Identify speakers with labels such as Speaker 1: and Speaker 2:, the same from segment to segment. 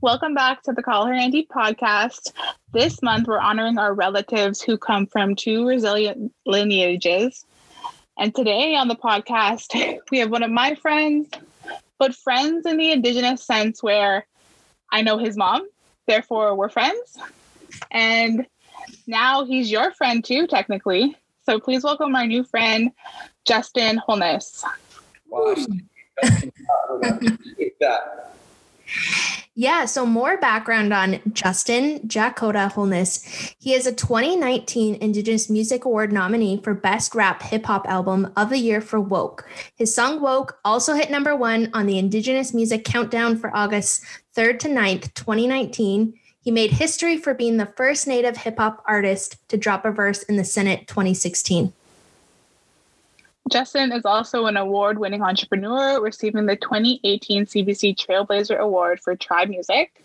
Speaker 1: Welcome back to the Call Her Auntie podcast. This month, we're honoring our relatives who come from two resilient lineages. And today on the podcast, we have one of my friends, but friends in the Indigenous sense where I know his mom, therefore we're friends. And now he's your friend too, technically. So please welcome our new friend, Justin Holness.
Speaker 2: Wow, I appreciate that.
Speaker 3: Yeah, so more background on Justin Jah'kota Holness. He is a 2019 Indigenous Music Award nominee for Best Rap Hip Hop Album of the Year for Woke. His song Woke also hit number one on the Indigenous Music Countdown for August 3rd to 9th, 2019. He made history for being the first Native hip hop artist to drop a verse in the Senate 2016.
Speaker 1: Justin is also an award winning entrepreneur, receiving the 2018 CBC Trailblazer Award for Tribe Music.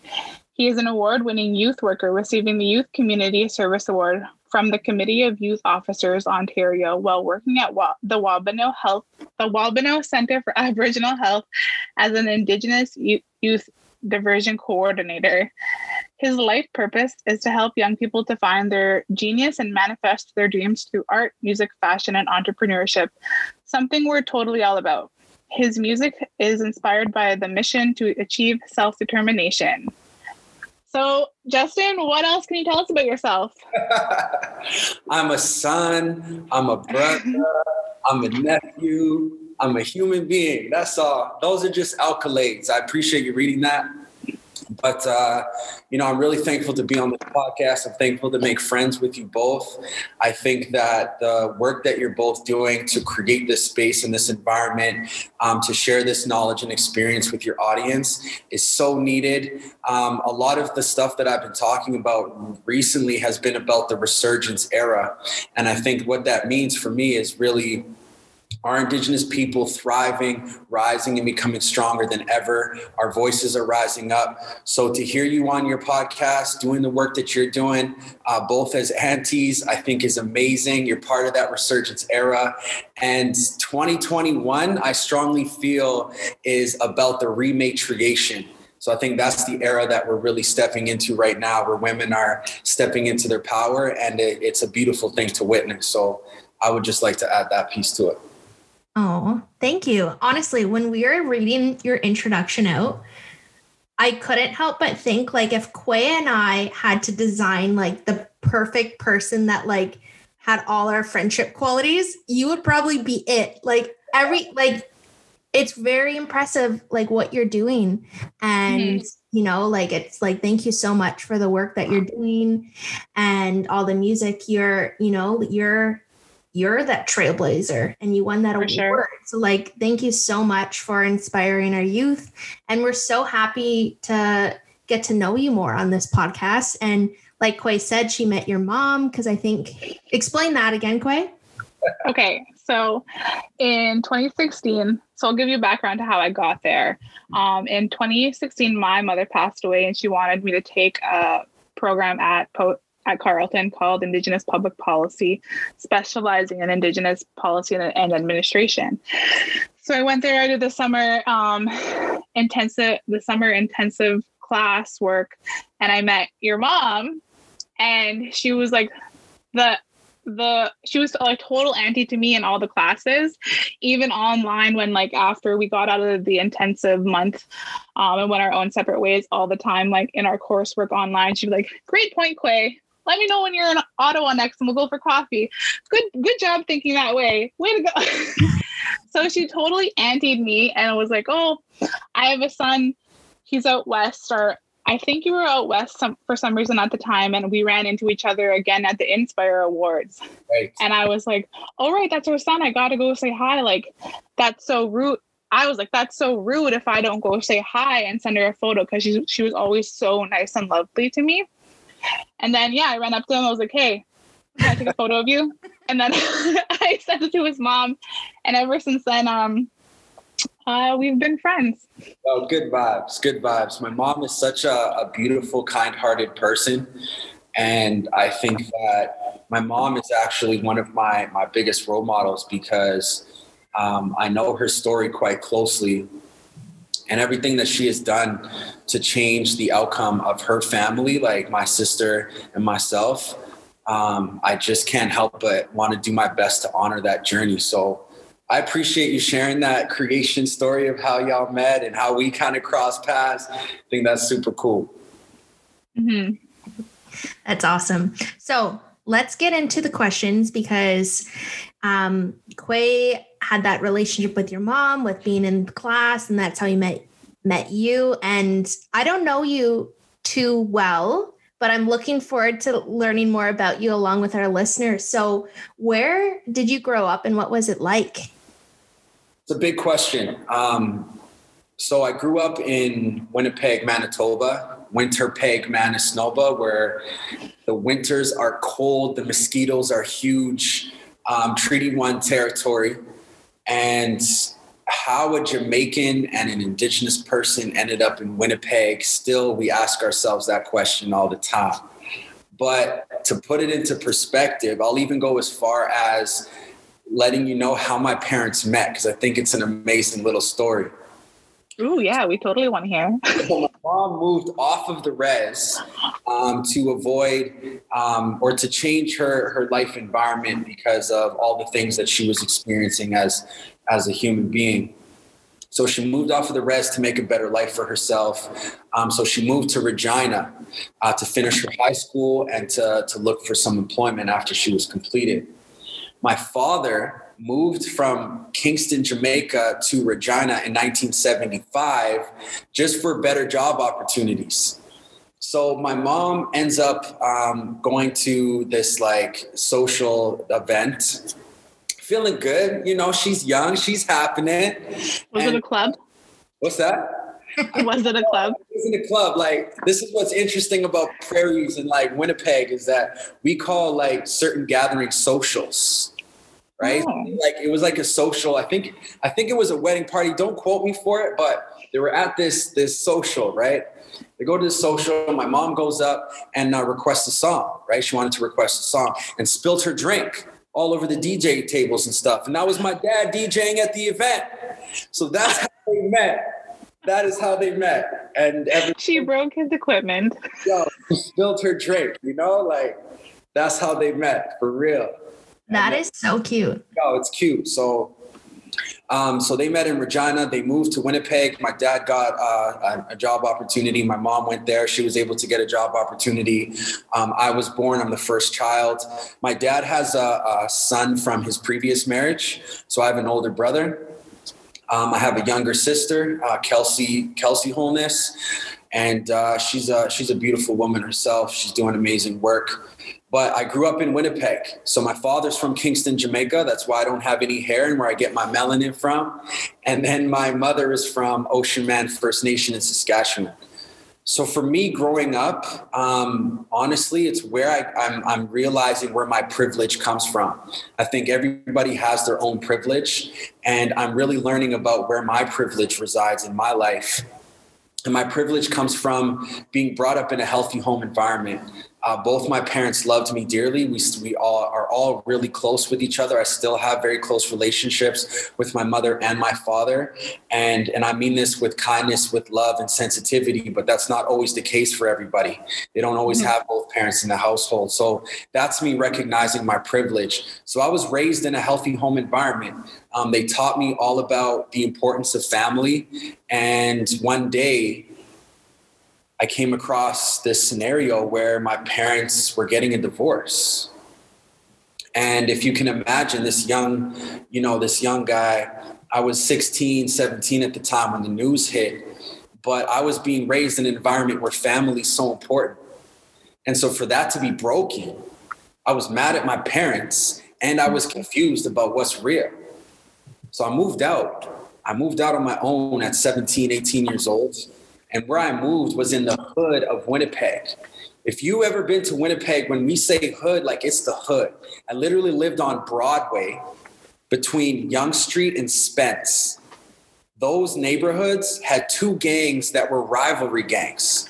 Speaker 1: He is an award winning youth worker, receiving the Youth Community Service Award from the Committee of Youth Officers Ontario while working at Wa- the Wabano Health, the Wabano Center for Aboriginal Health as an Indigenous Youth Diversion Coordinator. His life purpose is to help young people to find their genius and manifest their dreams through art, music, fashion, and entrepreneurship, something we're totally all about. His music is inspired by the mission to achieve self determination. So, Justin, what else can you tell us about yourself?
Speaker 2: I'm a son, I'm a brother, I'm a nephew, I'm a human being. That's all. Those are just accolades. I appreciate you reading that. But, uh, you know, I'm really thankful to be on this podcast. I'm thankful to make friends with you both. I think that the work that you're both doing to create this space and this environment, um, to share this knowledge and experience with your audience is so needed. Um, a lot of the stuff that I've been talking about recently has been about the resurgence era. And I think what that means for me is really our indigenous people thriving, rising, and becoming stronger than ever. Our voices are rising up. So to hear you on your podcast, doing the work that you're doing, uh, both as aunties, I think is amazing. You're part of that resurgence era. And 2021, I strongly feel, is about the rematriation. So I think that's the era that we're really stepping into right now, where women are stepping into their power, and it, it's a beautiful thing to witness. So I would just like to add that piece to it.
Speaker 3: Oh, thank you. Honestly, when we were reading your introduction out, I couldn't help but think like if Quay and I had to design like the perfect person that like had all our friendship qualities, you would probably be it. Like every like it's very impressive like what you're doing and mm-hmm. you know like it's like thank you so much for the work that you're doing and all the music you're you know you're you're that trailblazer and you won that
Speaker 1: For
Speaker 3: award.
Speaker 1: sure.
Speaker 3: So like thank you so much for inspiring our youth and we're so happy to get to know you more on this podcast and like Quay said she met your mom because I think explain that again Quay.
Speaker 1: Okay, so in 2016, so I'll give you background to how I got there. Um, in 2016, my mother passed away, and she wanted me to take a program at po- at Carleton called Indigenous Public Policy, specializing in Indigenous policy and, and administration. So I went there. I did the summer um, intensive, the summer intensive class work, and I met your mom, and she was like the the she was like total auntie to me in all the classes even online when like after we got out of the intensive month um and went our own separate ways all the time like in our coursework online she'd be like great point quay let me know when you're in ottawa next and we'll go for coffee good good job thinking that way way to go so she totally antied me and was like oh i have a son he's out west or I think you were out west some, for some reason at the time, and we ran into each other again at the Inspire Awards.
Speaker 2: Right.
Speaker 1: And I was like, "All right, that's her son. I gotta go say hi." Like, that's so rude. I was like, that's so rude if I don't go say hi and send her a photo because she, she was always so nice and lovely to me. And then, yeah, I ran up to him. I was like, hey, can I take a photo of you? And then I sent it to his mom. And ever since then, um, uh, we've been friends.
Speaker 2: Oh, good vibes, good vibes. My mom is such a, a beautiful, kind hearted person. And I think that my mom is actually one of my, my biggest role models because um, I know her story quite closely and everything that she has done to change the outcome of her family, like my sister and myself. Um, I just can't help but want to do my best to honor that journey. So I appreciate you sharing that creation story of how y'all met and how we kind of crossed paths. I think that's super cool.
Speaker 3: Mm-hmm. That's awesome. So let's get into the questions because um, Quay had that relationship with your mom, with being in class, and that's how he met met you. And I don't know you too well, but I'm looking forward to learning more about you along with our listeners. So, where did you grow up, and what was it like?
Speaker 2: It's a big question. Um, so I grew up in Winnipeg, Manitoba, Winterpeg, Manitoba, where the winters are cold, the mosquitoes are huge, um, Treaty One territory, and how a Jamaican and an Indigenous person ended up in Winnipeg. Still, we ask ourselves that question all the time. But to put it into perspective, I'll even go as far as letting you know how my parents met because I think it's an amazing little story.
Speaker 1: Oh yeah, we totally want to hear.
Speaker 2: so my mom moved off of the res um, to avoid um, or to change her her life environment because of all the things that she was experiencing as as a human being. So she moved off of the res to make a better life for herself. Um, so she moved to Regina uh, to finish her high school and to, to look for some employment after she was completed. My father moved from Kingston, Jamaica to Regina in 1975 just for better job opportunities. So my mom ends up um, going to this like social event, feeling good. You know, she's young, she's happening.
Speaker 1: Was and, it a club?
Speaker 2: What's that?
Speaker 1: was it a club?
Speaker 2: It was in a club. Like this is what's interesting about prairies and like Winnipeg is that we call like certain gatherings socials right? Oh. Like it was like a social. I think I think it was a wedding party. Don't quote me for it, but they were at this this social, right? They go to the social. My mom goes up and uh, requests a song, right? She wanted to request a song and spilled her drink all over the DJ tables and stuff. And that was my dad DJing at the event. So that's how they met. That is how they met. And every-
Speaker 1: she broke his equipment.
Speaker 2: Yo, spilled her drink. You know, like that's how they met for real.
Speaker 3: That is so cute.
Speaker 2: Oh, it's cute. So, um, so they met in Regina. They moved to Winnipeg. My dad got uh, a, a, job opportunity. My mom went there. She was able to get a job opportunity. Um, I was born. I'm the first child. My dad has a, a, son from his previous marriage. So I have an older brother. Um, I have a younger sister, uh, Kelsey Kelsey Holness, and uh, she's a she's a beautiful woman herself. She's doing amazing work. But I grew up in Winnipeg. So my father's from Kingston, Jamaica. That's why I don't have any hair and where I get my melanin from. And then my mother is from Ocean Man First Nation in Saskatchewan. So for me growing up, um, honestly, it's where I, I'm, I'm realizing where my privilege comes from. I think everybody has their own privilege, and I'm really learning about where my privilege resides in my life. And my privilege comes from being brought up in a healthy home environment. Uh, both my parents loved me dearly. We, we all are all really close with each other. I still have very close relationships with my mother and my father. And, and I mean this with kindness, with love and sensitivity, but that's not always the case for everybody. They don't always mm-hmm. have both parents in the household. So that's me recognizing my privilege. So I was raised in a healthy home environment. Um, they taught me all about the importance of family. And one day, I came across this scenario where my parents were getting a divorce. And if you can imagine this young, you know, this young guy, I was 16, 17 at the time when the news hit, but I was being raised in an environment where family is so important. And so for that to be broken, I was mad at my parents and I was confused about what's real. So I moved out I moved out on my own at 17, 18 years old. And where I moved was in the hood of Winnipeg. If you ever been to Winnipeg, when we say hood, like it's the hood. I literally lived on Broadway between Young Street and Spence. Those neighborhoods had two gangs that were rivalry gangs.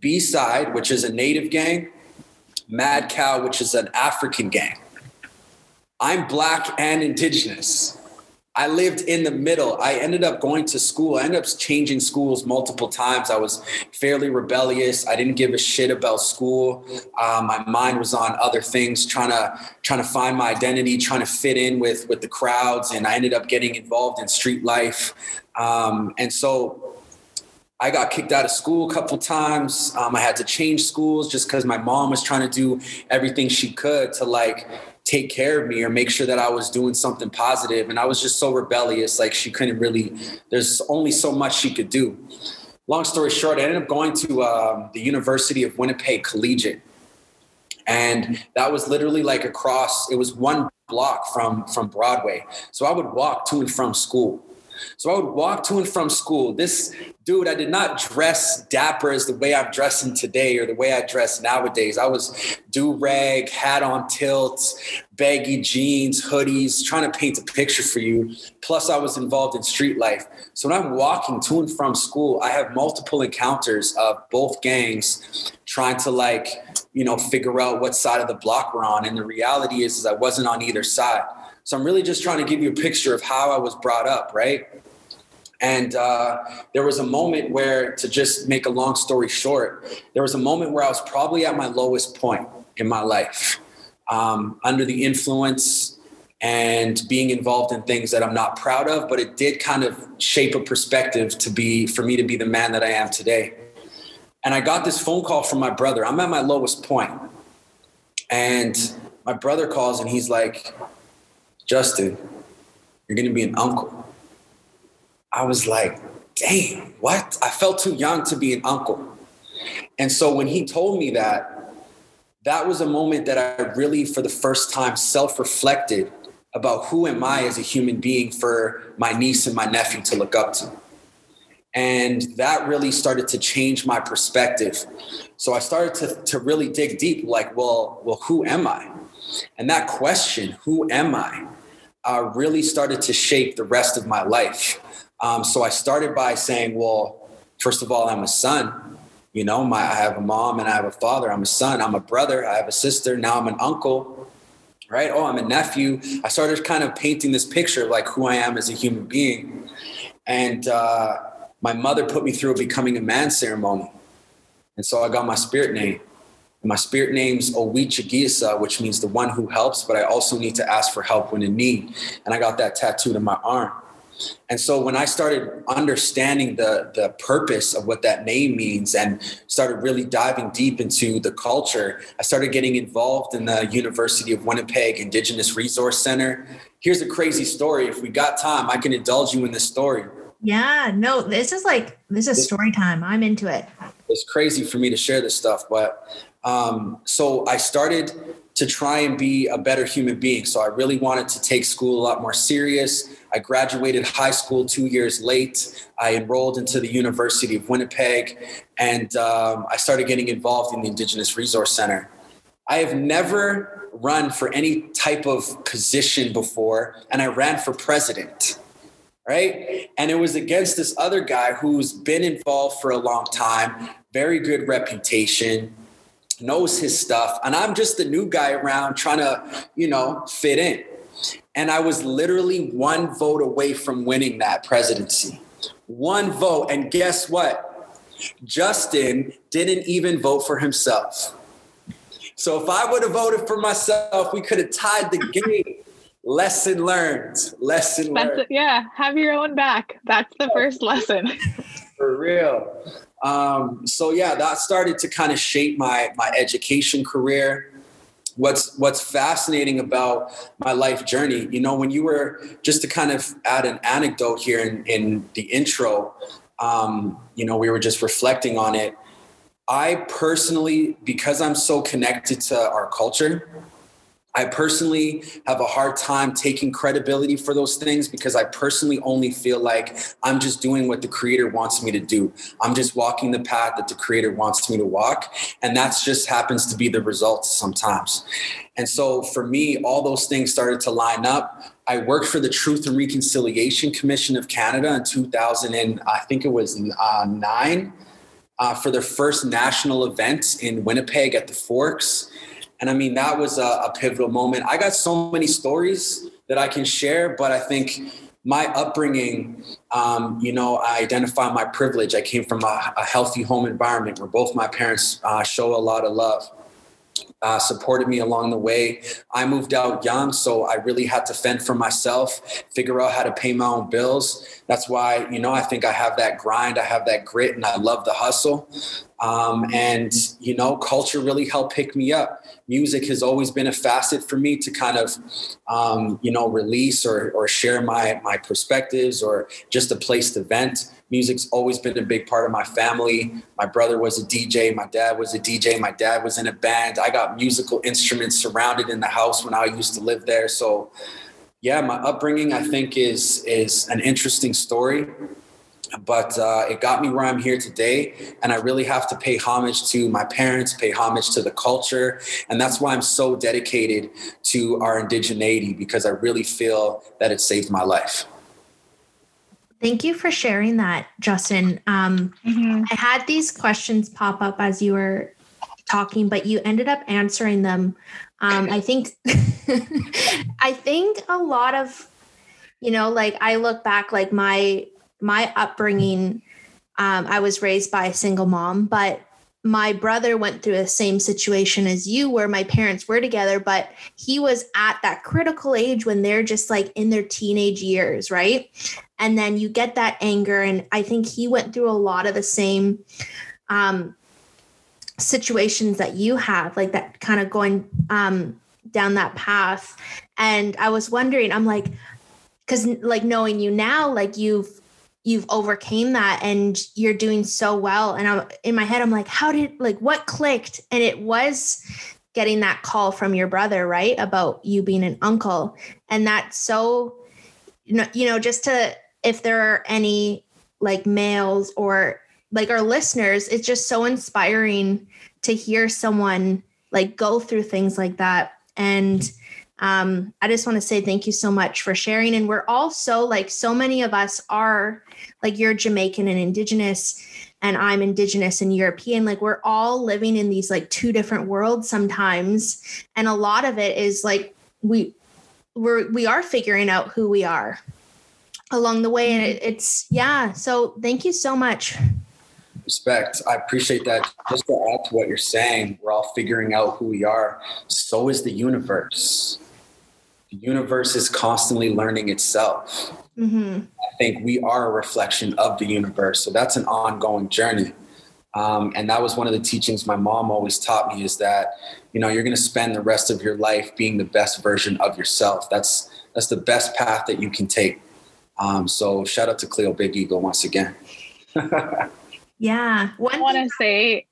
Speaker 2: B Side, which is a native gang, Mad Cowz, which is an African gang. I'm black and indigenous. I lived in the middle. I ended up going to school. I ended up changing schools multiple times. I was fairly rebellious. I didn't give a shit about school. Um, my mind was on other things, trying to trying to find my identity, trying to fit in with with the crowds. And I ended up getting involved in street life. Um, and so I got kicked out of school a couple times. Um, I had to change schools just because my mom was trying to do everything she could to like take care of me or make sure that I was doing something positive. And I was just so rebellious, like she couldn't really. There's only so much she could do. Long story short, I ended up going to um, the University of Winnipeg Collegiate, and that was literally like across. It was one block from from Broadway, so I would walk to and from school. So I would walk to and from school. This dude, I did not dress dapper as the way I'm dressing today or the way I dress nowadays. I was do rag, hat on tilt, baggy jeans, hoodies, trying to paint a picture for you. Plus, I was involved in street life. So when I'm walking to and from school, I have multiple encounters of both gangs trying to like, you know, figure out what side of the block we're on. And the reality is, is I wasn't on either side. So I'm really just trying to give you a picture of how I was brought up, right? And uh, there was a moment where, to just make a long story short, there was a moment where I was probably at my lowest point in my life, um, under the influence and being involved in things that I'm not proud of, but it did kind of shape a perspective to be for me to be the man that I am today. And I got this phone call from my brother. I'm at my lowest point, and my brother calls and he's like, Justin, you're to be an uncle. I was like, damn, what? I felt too young to be an uncle. And so when he told me that, that was a moment that I really, for the first time, self reflected about who am I as a human being for my niece and my nephew to look up to. And that really started to change my perspective. So I started to, to really dig deep like, well, well, who am I? And that question, who am I, uh, really started to shape the rest of my life. Um, so I started by saying, well, first of all, I'm a son. You know, my, I have a mom and I have a father. I'm a son. I'm a brother. I have a sister. Now I'm an uncle. Right? Oh, I'm a nephew. I started kind of painting this picture of like who I am as a human being. And uh, my mother put me through a becoming a man ceremony. And so I got my spirit name. My spirit name's Owichigisa, which means the one who helps, but I also need to ask for help when in need. And I got that tattooed on my arm. And so when I started understanding the the purpose of what that name means and started really diving deep into the culture, I started getting involved in the University of Winnipeg Indigenous Resource Center. Here's a crazy story. If we got time, I can indulge you in this story.
Speaker 3: Yeah, no, this is like this is story time. I'm into it.
Speaker 2: It's crazy for me to share this stuff, but um, so I started to try and be a better human being. So I really wanted to take school a lot more serious. I graduated high school two years late. I enrolled into the University of Winnipeg, and um, I started getting involved in the Indigenous Resource Center. I have never run for any type of position before, and I ran for president. Right. And it was against this other guy who's been involved for a long time, very good reputation, knows his stuff. And I'm just the new guy around trying to, you know, fit in. And I was literally one vote away from winning that presidency. One vote. And guess what? Justin didn't even vote for himself. So if I would have voted for myself, we could have tied the game. lesson learned. Lesson learned.
Speaker 1: it. Yeah, have your own back. That's the first lesson.
Speaker 2: For real. Um, so yeah, that started to kind of shape my my education career. What's what's fascinating about my life journey, you know, when you were just to kind of add an anecdote here in, in the intro, um, you know, we were just reflecting on it. I personally, because I'm so connected to our culture, I personally have a hard time taking credibility for those things because I personally only feel like I'm just doing what the creator wants me to do. I'm just walking the path that the creator wants me to walk. And that's just happens to be the result sometimes. And so for me, all those things started to line up. I worked for the Truth and Reconciliation Commission of Canada in 2000, and I think it was uh, nine, uh, for their first national event in Winnipeg at the Forks and I mean, that was a, a pivotal moment. I got so many stories that I can share, but I think my upbringing, um, you know, I identify my privilege. I came from a, a healthy home environment where both my parents uh, show a lot of love uh, supported me along the way. I moved out young, so I really had to fend for myself, figure out how to pay my own bills. That's why, you know, I think I have that grind, I have that grit, and I love the hustle. Um, and, you know, culture really helped pick me up. Music has always been a facet for me to kind of, um, you know, release or, or share my, my perspectives or just a place to vent music's always been a big part of my family. My brother was a DJ, my dad was a DJ, my dad was in a band. I got musical instruments surrounded in the house when I used to live there. So yeah, my upbringing I think is is an interesting story. But uh, it got me where I'm here today, and I really have to pay homage to my parents, pay homage to the culture, and that's why I'm so dedicated to our indigeneity because I really feel that it saved my life.
Speaker 3: Thank you for sharing that, Justin. Um, mm-hmm. I had these questions pop up as you were talking, but you ended up answering them. Um, I think, I think a lot of, you know, like I look back, like my my upbringing. Um, I was raised by a single mom, but my brother went through the same situation as you where my parents were together but he was at that critical age when they're just like in their teenage years right and then you get that anger and i think he went through a lot of the same um, situations that you have like that kind of going um, down that path and i was wondering i'm like because like knowing you now like you've you've overcame that and you're doing so well. And i'm in my head i'm like how did like what clicked? And it was getting that call from your brother right? About you being an uncle. And that's so you know, you know just to if there are any like males or like our listeners it's just so inspiring to hear someone like go through things like that. And um, I just want to say thank you so much for sharing. And we're all so like so many of us are like you're Jamaican and indigenous and I'm indigenous and European. Like we're all living in these like two different worlds sometimes. And a lot of it is like we we're we are figuring out who we are along the way. And it, it's yeah. So thank you so much.
Speaker 2: Respect. I appreciate that. Just to add to what you're saying, we're all figuring out who we are. So is the universe the universe is constantly learning itself. Mm-hmm. I think we are a reflection of the universe. So that's an ongoing journey. Um, and that was one of the teachings my mom always taught me is that, you know, you're going to spend the rest of your life being the best version of yourself. That's, that's the best path that you can take. Um, so shout out to Cleo Big Eagle once again.
Speaker 3: yeah.
Speaker 1: One I want to say,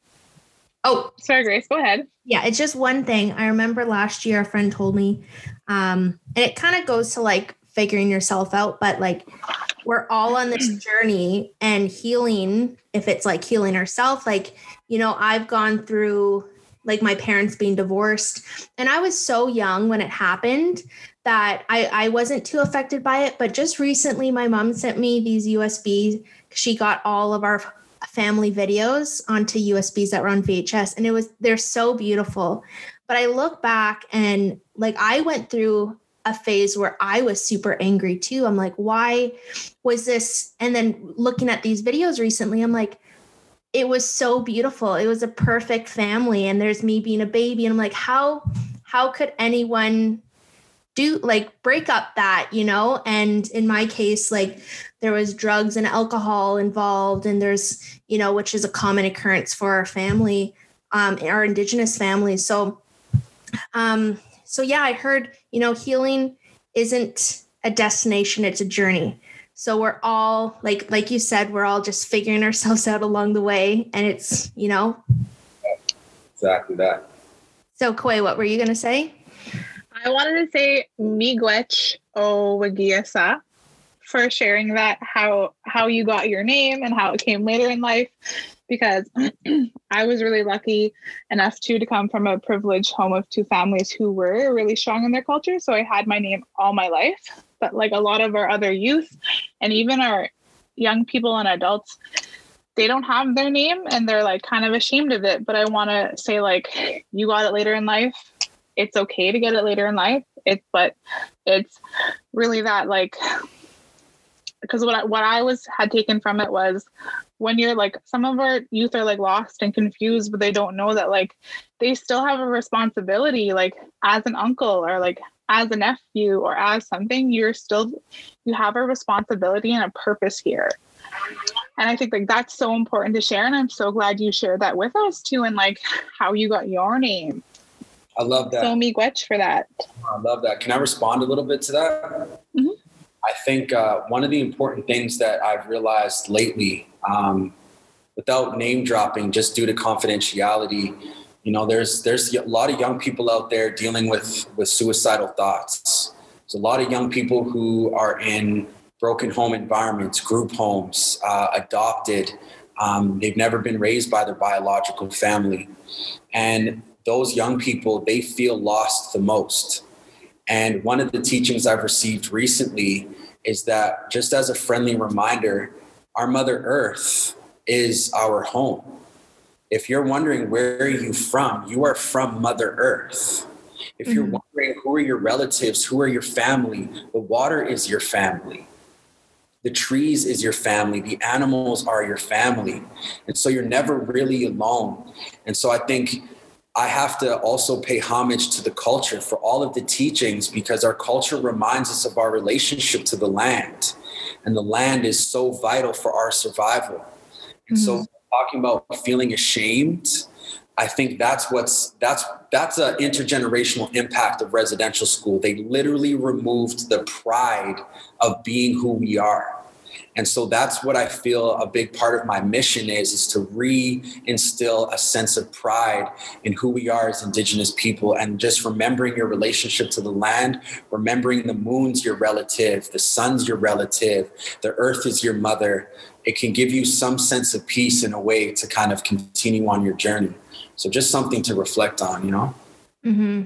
Speaker 1: oh, sorry, Grace, go ahead.
Speaker 3: Yeah, it's just one thing. I remember last year a friend told me, um, and it kind of goes to like figuring yourself out, but like we're all on this journey and healing. If it's like healing ourselves, like, you know, I've gone through like my parents being divorced, and I was so young when it happened that I, I wasn't too affected by it. But just recently, my mom sent me these USB. She got all of our family videos onto USBs that were on VHS and it was they're so beautiful. But I look back and like I went through a phase where I was super angry too. I'm like, why was this? And then looking at these videos recently, I'm like, it was so beautiful. It was a perfect family. And there's me being a baby. And I'm like, how how could anyone do like break up that, you know? And in my case, like there was drugs and alcohol involved and there's you know which is a common occurrence for our family um our indigenous families. So um so yeah i heard you know healing isn't a destination it's a journey. So we're all like like you said we're all just figuring ourselves out along the way and it's you know.
Speaker 2: Exactly that.
Speaker 3: So Koi, what were you going to say?
Speaker 1: I wanted to say Miigwech Owagiasa for sharing that how how you got your name and how it came later in life because I was really lucky enough too to come from a privileged home of two families who were really strong in their culture. So I had my name all my life. But like a lot of our other youth and even our young people and adults, they don't have their name and they're like kind of ashamed of it. But I want to say, like, you got it later in life. It's okay to get it later in life. It's, but it's really that like, because what I, what I was had taken from it was when you're like some of our youth are like lost and confused but they don't know that like they still have a responsibility like as an uncle or like as a nephew or as something you're still you have a responsibility and a purpose here and i think like that's so important to share and i'm so glad you shared that with us too and like how you got your name
Speaker 2: I love that.
Speaker 1: so miigwech for that
Speaker 2: I love that. Can I respond a little bit to that? I think uh, one of the important things that I've realized lately, um, without name dropping, just due to confidentiality, you know, there's there's a lot of young people out there dealing with with suicidal thoughts. There's a lot of young people who are in broken home environments, group homes, uh, adopted. Um, they've never been raised by their biological family, and those young people they feel lost the most. And one of the teachings I've received recently is that just as a friendly reminder, our Mother Earth is our home. If you're wondering where are you from, you are from Mother Earth. If you're
Speaker 3: Mhm.
Speaker 2: wondering who are your relatives, who are your family, the water is your family. The trees is your family, the animals are your family. And so you're never really alone. And so I think I have to also pay homage to the culture for all of the teachings because our culture reminds us of our relationship to the land. And the land is so vital for our survival. And so mm-hmm. talking about feeling ashamed, I think that's what's that's that's an intergenerational impact of residential school. They literally removed the pride of being who we are. And so that's what I feel a big part of my mission is, is to re-instill a sense of pride in who we are as indigenous people and just remembering your relationship to the land, remembering the moon's your relative, the sun's your relative, the earth is your mother. It can give you some sense of peace in a way to kind of continue on your journey. So just something to reflect on, you know?
Speaker 3: hmm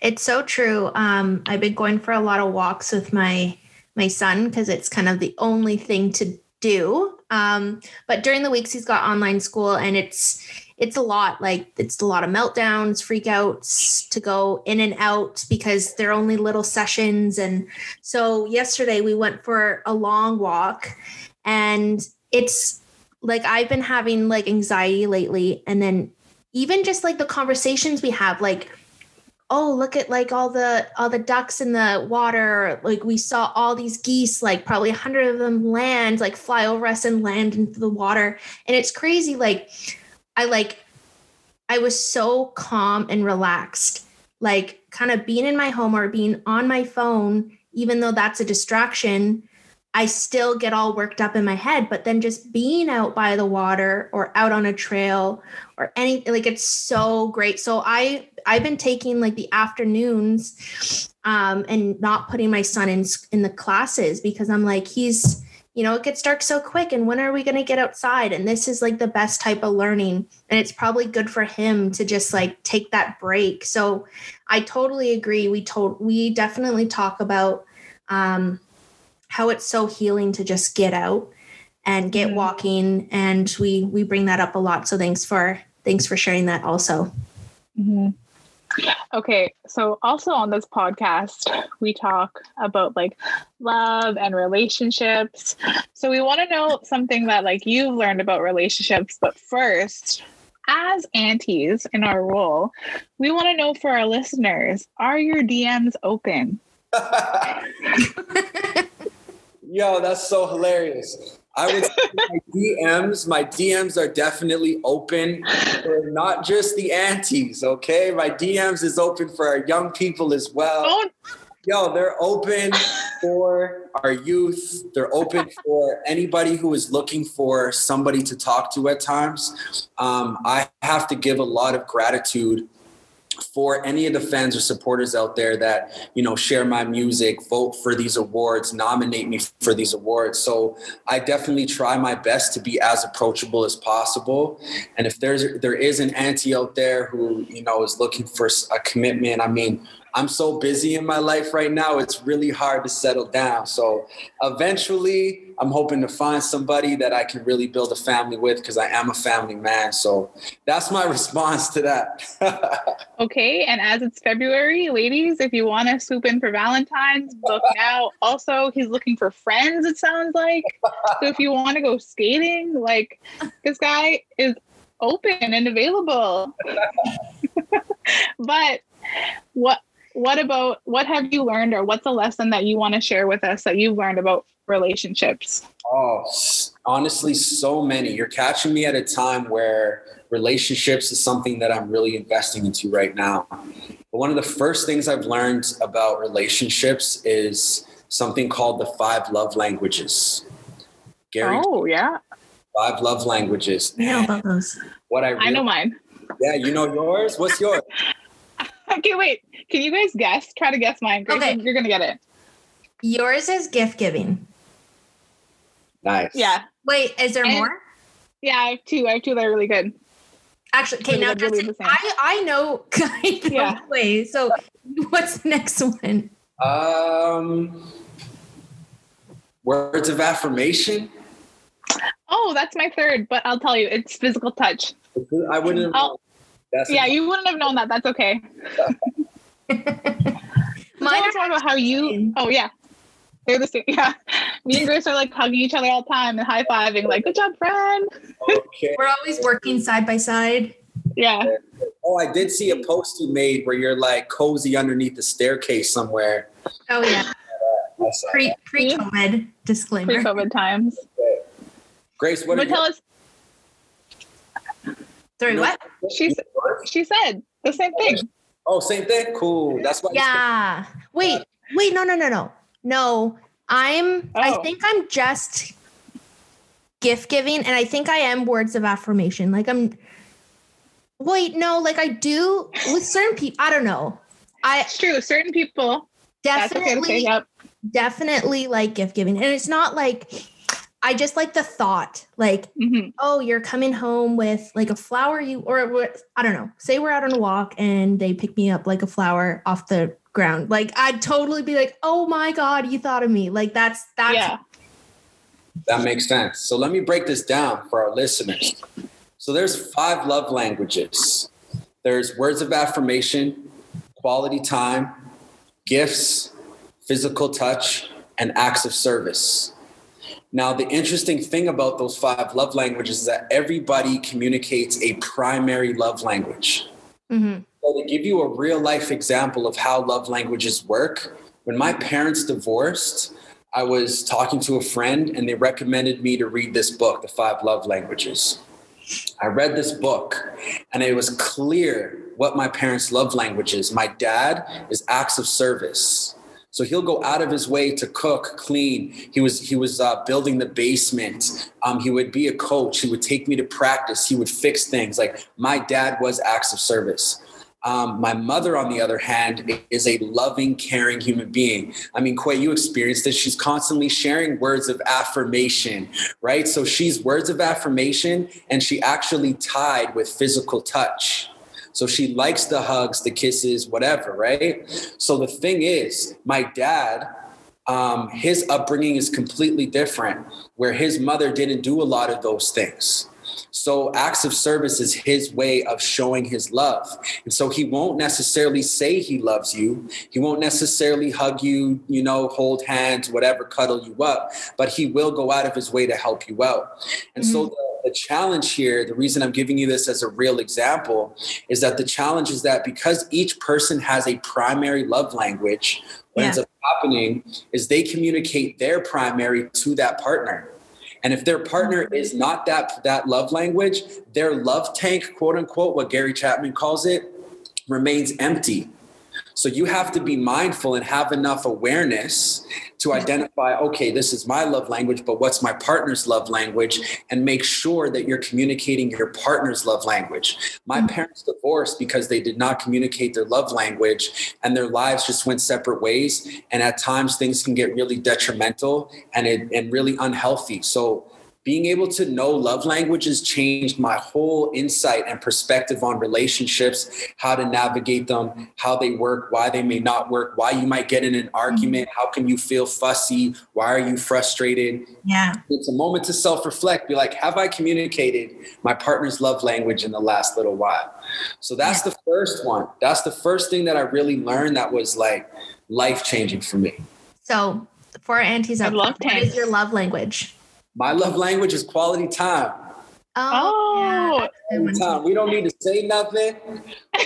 Speaker 3: It's so true. Um, I've been going for a lot of walks with my my son because it's kind of the only thing to do. Um, but during the weeks he's got online school and it's it's a lot like it's a lot of meltdowns, freakouts to go in and out because they're only little sessions. And so yesterday we went for a long walk and it's like I've been having like anxiety lately and then even just like the conversations we have like oh look at like all the all the ducks in the water. Like we saw all these geese like probably a hundred of them land like fly over us and land into the water. And it's crazy like i like i was so calm and relaxed. Like kind of being in my home or being on my phone even though that's a distraction I still get all worked up in my head, but then just being out by the water or out on a trail or any like it's so great. So I I've been taking like the afternoons um and not putting my son in in the classes because I'm like he's you know it gets dark so quick and when are we going to get outside and this is like the best type of learning and it's probably good for him to just like take that break. So I totally agree. We told we definitely talk about um how it's so healing to just get out and get
Speaker 1: Mhm.
Speaker 3: walking and we we bring that up a lot so thanks for thanks for sharing that also
Speaker 1: Mhm. Okay, so also on this podcast, we talk about like love and relationships. So we want to know something that like you've learned about relationships, but first, as aunties in our role, we want to know for our listeners, are your DMs open?
Speaker 2: Yo, that's so hilarious. I would say my DMs, my DMs are definitely open for not just the aunties, okay? My DMs is open for our young people as well.
Speaker 1: Oh,
Speaker 2: Yo, they're open for our youth. They're open for anybody who is looking for somebody to talk to at times. Um, I have to give a lot of gratitude for any of the fans or supporters out there that you know share my music vote for these awards nominate me for these awards. So i definitely try my best to be as approachable as possible. And if there's there is an auntie out there who you know is looking for a commitment i mean I'm so busy in my life right now, it's really hard to settle down. So eventually, I'm hoping to find somebody that I can really build a family with because I am a family man. So that's my response to that.
Speaker 1: okay. And as it's February, ladies, if you want to swoop in for Valentine's, book now. Also, he's looking for friends, it sounds like. So if you want to go skating, like this guy is open and available. but what what about what have you learned or what's a lesson that you want to share with us that you've learned about relationships?
Speaker 2: Oh honestly so many. You're catching me at a time where relationships is something that i'm really investing into right now. But one of the first things i've learned about relationships is something called the five love languages.
Speaker 1: Gary? Oh yeah.
Speaker 2: Five love languages.
Speaker 3: I know about those.
Speaker 2: what i
Speaker 1: really, i know mine.
Speaker 2: Yeah you know yours? What's yours
Speaker 1: okay wait can you guys guess? Try to guess mine. Grace, okay. You're going to get it.
Speaker 3: Yours is gift giving.
Speaker 2: Nice.
Speaker 1: Yeah.
Speaker 3: Wait, is there and, more?
Speaker 1: Yeah, I have two. I have two that are really good.
Speaker 3: Actually, okay, now really I, I know kind of yeah. way. So what's the next one?
Speaker 2: Um words of affirmation.
Speaker 1: Oh, that's my third, but I'll tell you, it's physical touch.
Speaker 2: I wouldn't have
Speaker 1: yeah, you wouldn't have known that. That's okay. Mine are talking about how you. Oh yeah, they're the same. Yeah, me and Grace are like hugging each other all the time and high fiving, like "Good job, friend."
Speaker 3: Okay. We're always working side by side.
Speaker 1: Yeah.
Speaker 2: Oh, I did see a post you made where you're like cozy underneath the staircase somewhere.
Speaker 3: Oh yeah. Pre pre COVID disclaimer.
Speaker 1: Pre COVID times.
Speaker 2: Grace, what?
Speaker 1: But tell us.
Speaker 3: Sorry, no, what?
Speaker 1: She she said the same thing.
Speaker 2: Oh, same thing. Cool. That's why.
Speaker 3: Yeah. Wait. Wait. No. No. No. No. No. I'm. Oh. I think I'm just gift giving, and I think I am words of affirmation. Like I'm. Wait. No. Like I do with certain people. I don't know. I.
Speaker 1: It's true. Certain people.
Speaker 3: Definitely. Okay yep. Definitely like gift giving, and it's not like I just like the thought, like, mm-hmm. oh, you're coming home with like a flower, you or I don't know. Say we're out on a walk and they pick me up like a flower off the ground. Like I'd totally be like, oh my god, you thought of me. Like that's that's. Yeah.
Speaker 2: That makes sense. So let me break this down for our listeners. So there's five love languages. There's words of affirmation, quality time, gifts, physical touch, and acts of service. Now, the interesting thing about those five love languages is that everybody communicates a primary love language. Mm-hmm. So, to give you a real life example of how love languages work, when my parents divorced, I was talking to a friend and they recommended me to read this book, The Five Love Languages. I read this book and it was clear what my parents' love language is. My dad is acts of service. So he'll go out of his way to cook, clean. He was he was uh, building the basement. Um, he would be a coach. He would take me to practice. He would fix things. Like my dad was acts of service. Um, my mother, on the other hand, is a loving, caring human being. I mean, Quay, you experienced this. She's constantly sharing words of affirmation, right? So she's words of affirmation, and she actually tied with physical touch. So she likes the hugs, the kisses, whatever, right? So the thing is, my dad, um, his upbringing is completely different, where his mother didn't do a lot of those things. So acts of service is his way of showing his love. And so he won't necessarily say he loves you. He won't necessarily hug you, you know, hold hands, whatever, cuddle you up, but he will go out of his way to help you out. And mm-hmm. so the the challenge here, the reason I'm giving you this as a real example, is that the challenge is that because each person has a primary love language, what yeah. ends up happening is they communicate their primary to that partner. And if their partner mm-hmm. is not that that love language, their love tank, quote unquote, what Gary Chapman calls it, remains empty. So you have to be mindful and have enough awareness to identify, okay, this is my love language, but what's my partner's love language? And make sure that you're communicating your partner's love language. My
Speaker 3: Mhm.
Speaker 2: parents divorced because they did not communicate their love language and their lives just went separate ways. And at times things can get really detrimental and, it, and really unhealthy. So being able to know love languages changed my whole insight and perspective on relationships, how to navigate them, how they work, why they may not work, why you might get in an mm-hmm. argument, how can you feel fussy, why are you frustrated?
Speaker 3: Yeah.
Speaker 2: It's a moment to self-reflect, be like, have I communicated my partner's love language in the last little while? So that's the first one. That's the first thing that I really learned that was like life-changing for me.
Speaker 3: So for our aunties
Speaker 1: I
Speaker 3: out
Speaker 1: love
Speaker 3: there, what
Speaker 1: tanks.
Speaker 3: is your love language?
Speaker 2: My love language is quality time.
Speaker 1: Oh,
Speaker 3: yeah, that's a good one.
Speaker 2: time. We don't need to say nothing.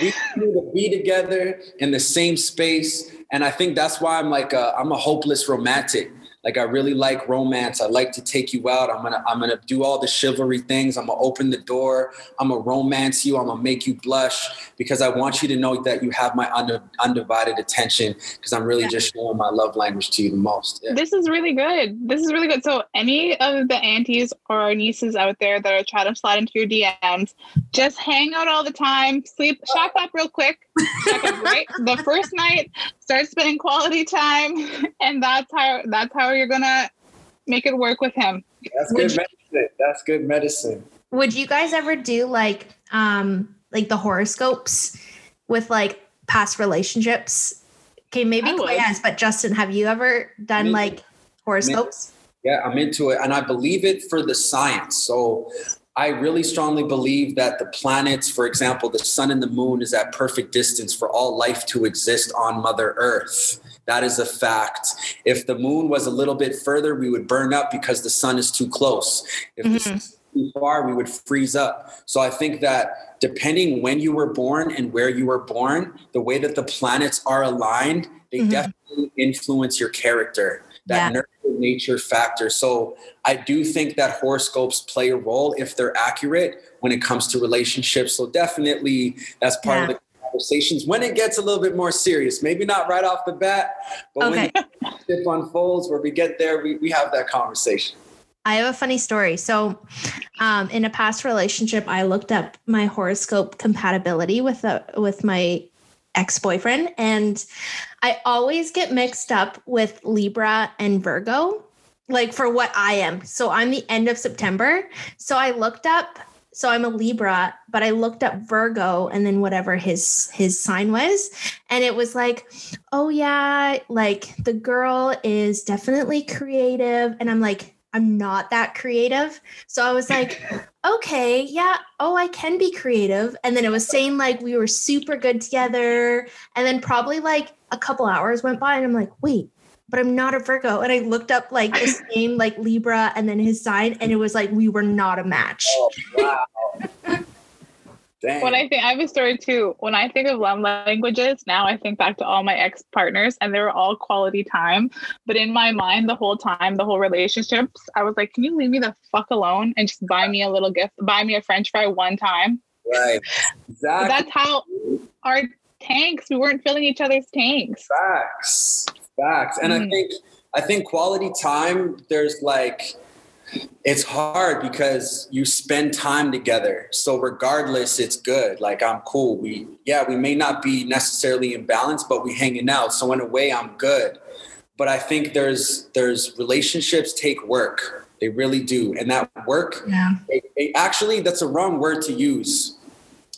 Speaker 2: We need to be together in the same space. And I think that's why I'm like a, I'm a hopeless romantic. Like I really like romance. I like to take you out. I'm gonna I'm gonna do all the chivalry things. I'm gonna open the door. I'm gonna romance you. I'm gonna make you blush because I want you to know that you have my under, undivided attention because I'm really
Speaker 3: Yeah.
Speaker 2: just showing my love language to you the most. Yeah.
Speaker 1: This is really good. This is really good. So, any of the aunties or nieces out there that are trying to slide into your DMs, just hang out all the time, sleep, shack up real quick, right the first night, start spending quality time, and that's how that's how you're gonna make it work with him.
Speaker 2: That's
Speaker 3: Would
Speaker 2: good
Speaker 3: you-
Speaker 2: medicine. That's good medicine.
Speaker 3: Would you guys ever do like um like the horoscopes with like past relationships? Okay, maybe
Speaker 1: I would.
Speaker 3: Clay has, but Justin, have you ever done
Speaker 2: Me-
Speaker 3: like horoscopes?
Speaker 2: Yeah, I'm into it. And I believe it for the science. So I really strongly believe that the planets, for example, the sun and the moon, is at perfect distance for all life to exist on Mother Earth. That is a fact. If the moon was a little bit further, we would burn up because the sun is too close. If the sun is too far, we would freeze up. So I think that depending when you were born and where you were born, the way that the planets are aligned, they
Speaker 3: Mhm.
Speaker 2: definitely influence your character. That
Speaker 3: Yeah.
Speaker 2: nurture nature factor. So I do think that horoscopes play a role if they're accurate when it comes to relationships. So definitely that's part
Speaker 3: Yeah.
Speaker 2: of the conversations when it gets a little bit more serious. Maybe not right off the bat, but
Speaker 3: Okay.
Speaker 2: when the ship unfolds, where we get there, we, we have that conversation.
Speaker 3: I have a funny story. So, um, in a past relationship, I looked up my horoscope compatibility with a with my ex boyfriend, and I always get mixed up with Libra and Virgo, like for what I am. So I'm the end of September. So I looked up. So I'm a Libra, but I looked up Virgo and then whatever his his sign was, and it was like, oh yeah, like the girl is definitely creative, and I'm like, I'm not that creative. So I was like, okay, yeah, oh, I can be creative. And then it was saying like we were super good together. And then probably like a couple hours went by and I'm like, wait, but I'm not a Virgo. And I looked up like the same like Libra and then his sign, and it was like we were not a match.
Speaker 2: Oh, wow. Dang.
Speaker 1: When I think I have a story too. When I think of love languages, now I think back to all my ex partners, and they were all quality time. But in my mind, the whole time, the whole relationships, I was like, "Can you leave me the fuck alone and just buy me a little gift, buy me a French fry one time?"
Speaker 2: right. Exactly.
Speaker 1: that's how our tanks. We weren't filling each other's tanks.
Speaker 2: Facts. Facts. And I
Speaker 1: Mhm.
Speaker 2: think I think quality time, there's like it's hard because you spend time together. So regardless, it's good. Like I'm cool. We yeah, we may not be necessarily in balance, but we hanging out. So in a way I'm good. But I think there's there's relationships take work. They really do. And that work
Speaker 3: Yeah.
Speaker 2: it, it- actually that's a wrong word to use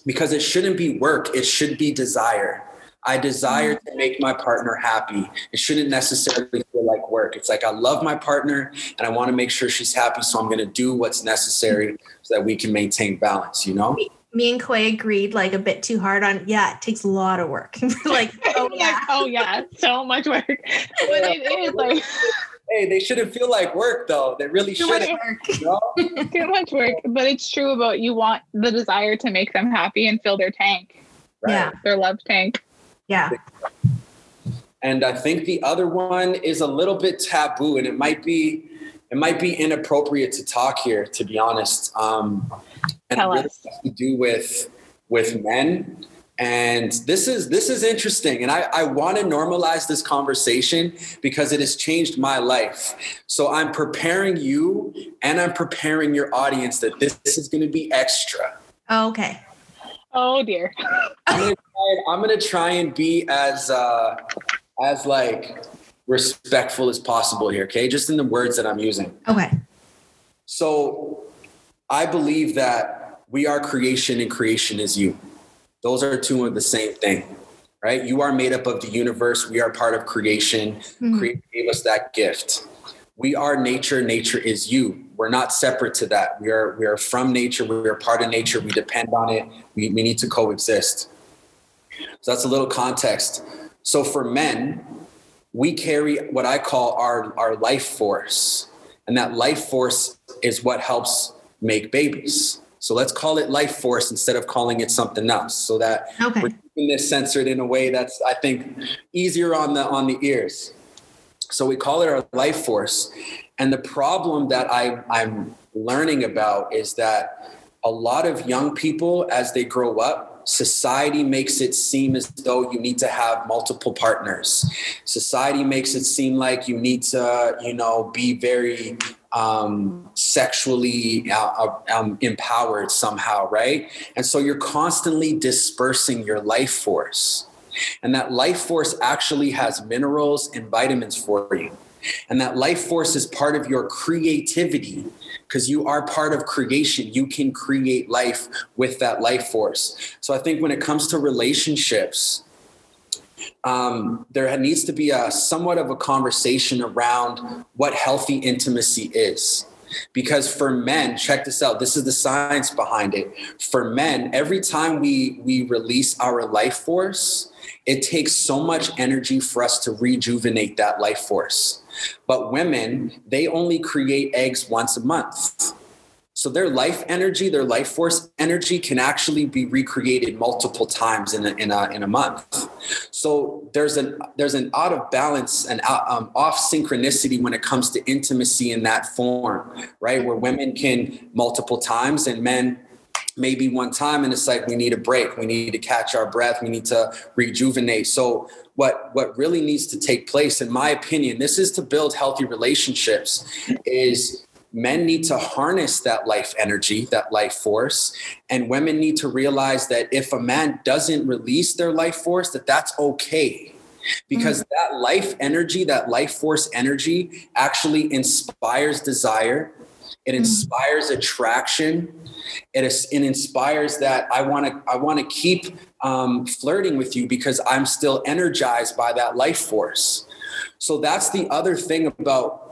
Speaker 2: because it shouldn't be work it should be desire i desire to make my partner happy it shouldn't necessarily feel like work it's like i love my partner and i want to make sure she's happy so i'm going to do what's necessary so that we can maintain balance you know
Speaker 3: Me and Quay agreed like a bit too hard on, yeah, it takes a lot of work. Like, oh
Speaker 1: Like,
Speaker 3: yeah.
Speaker 1: oh yeah, so much work. But it is like
Speaker 2: hey they shouldn't feel like work though they really
Speaker 3: Too
Speaker 2: shouldn't
Speaker 3: work.
Speaker 2: you know?
Speaker 1: too much work. But it's true about you want the desire to make them happy and fill their tank,
Speaker 3: Yeah.
Speaker 1: their love tank.
Speaker 3: Yeah.
Speaker 2: And I think the other one is a little bit taboo, and it might be it might be inappropriate to talk here, to be honest. Um, and
Speaker 1: Tell
Speaker 2: it
Speaker 1: us.
Speaker 2: has to do with with men And this is this is interesting. And I, I want to normalize this conversation because it has changed my life. So I'm preparing you and I'm preparing your audience that this, this is going to be extra.
Speaker 3: Oh, okay.
Speaker 1: Oh dear.
Speaker 2: I'm gonna try, I'm gonna try and be as uh, as like respectful as possible here. Okay, just in the words that I'm using.
Speaker 3: Okay.
Speaker 2: So I believe that we are creation and creation is you. Those are two of the same thing, right? You are made up of the universe. We are part of creation.
Speaker 3: Mhm.
Speaker 2: Creation gave us that gift. We are nature. Nature is you. We're not separate to that. We are we are from nature. We are part of nature. We depend on it. We, we need to coexist. So that's a little context. So for men, we carry what I call our, our life force. And that life force is what helps make babies. So let's call it life force instead of calling it something else. So that
Speaker 3: Okay.
Speaker 2: we're keeping this censored in a way that's I think easier on the on the ears. So we call it our life force. And the problem that I, I'm learning about is that a lot of young people, as they grow up, society makes it seem as though you need to have multiple partners. Society makes it seem like you need to, you know, be very um, sexually uh, um, empowered somehow, right? And so you're constantly dispersing your life force. And that life force actually has minerals and vitamins for you. And that life force is part of your creativity because you are part of creation. You can create life with that life force. So I think when it comes to relationships, um, there needs to be a somewhat of a conversation around what healthy intimacy is. Because for men, check this out. This is the science behind it. For men, every time we we release our life force, it takes so much energy for us to rejuvenate that life force. But women, they only create eggs once a month. So their life energy, their life force energy can actually be recreated multiple times in a, in a, in a month. So there's an there's an out of balance and um, off synchronicity when it comes to intimacy in that form, right? Where women can multiple times and men maybe one time and it's like we need a break we need to catch our breath we need to rejuvenate. So what what really needs to take place in my opinion this is to build healthy relationships is men need to harness that life energy that life force and women need to realize that if a man doesn't release their life force that that's okay. Because mm. that life energy that life force energy actually inspires desire. It mm. inspires attraction it, it inspires that i want to i want to keep um, flirting with you because i'm still energized by that life force. So that's the other thing about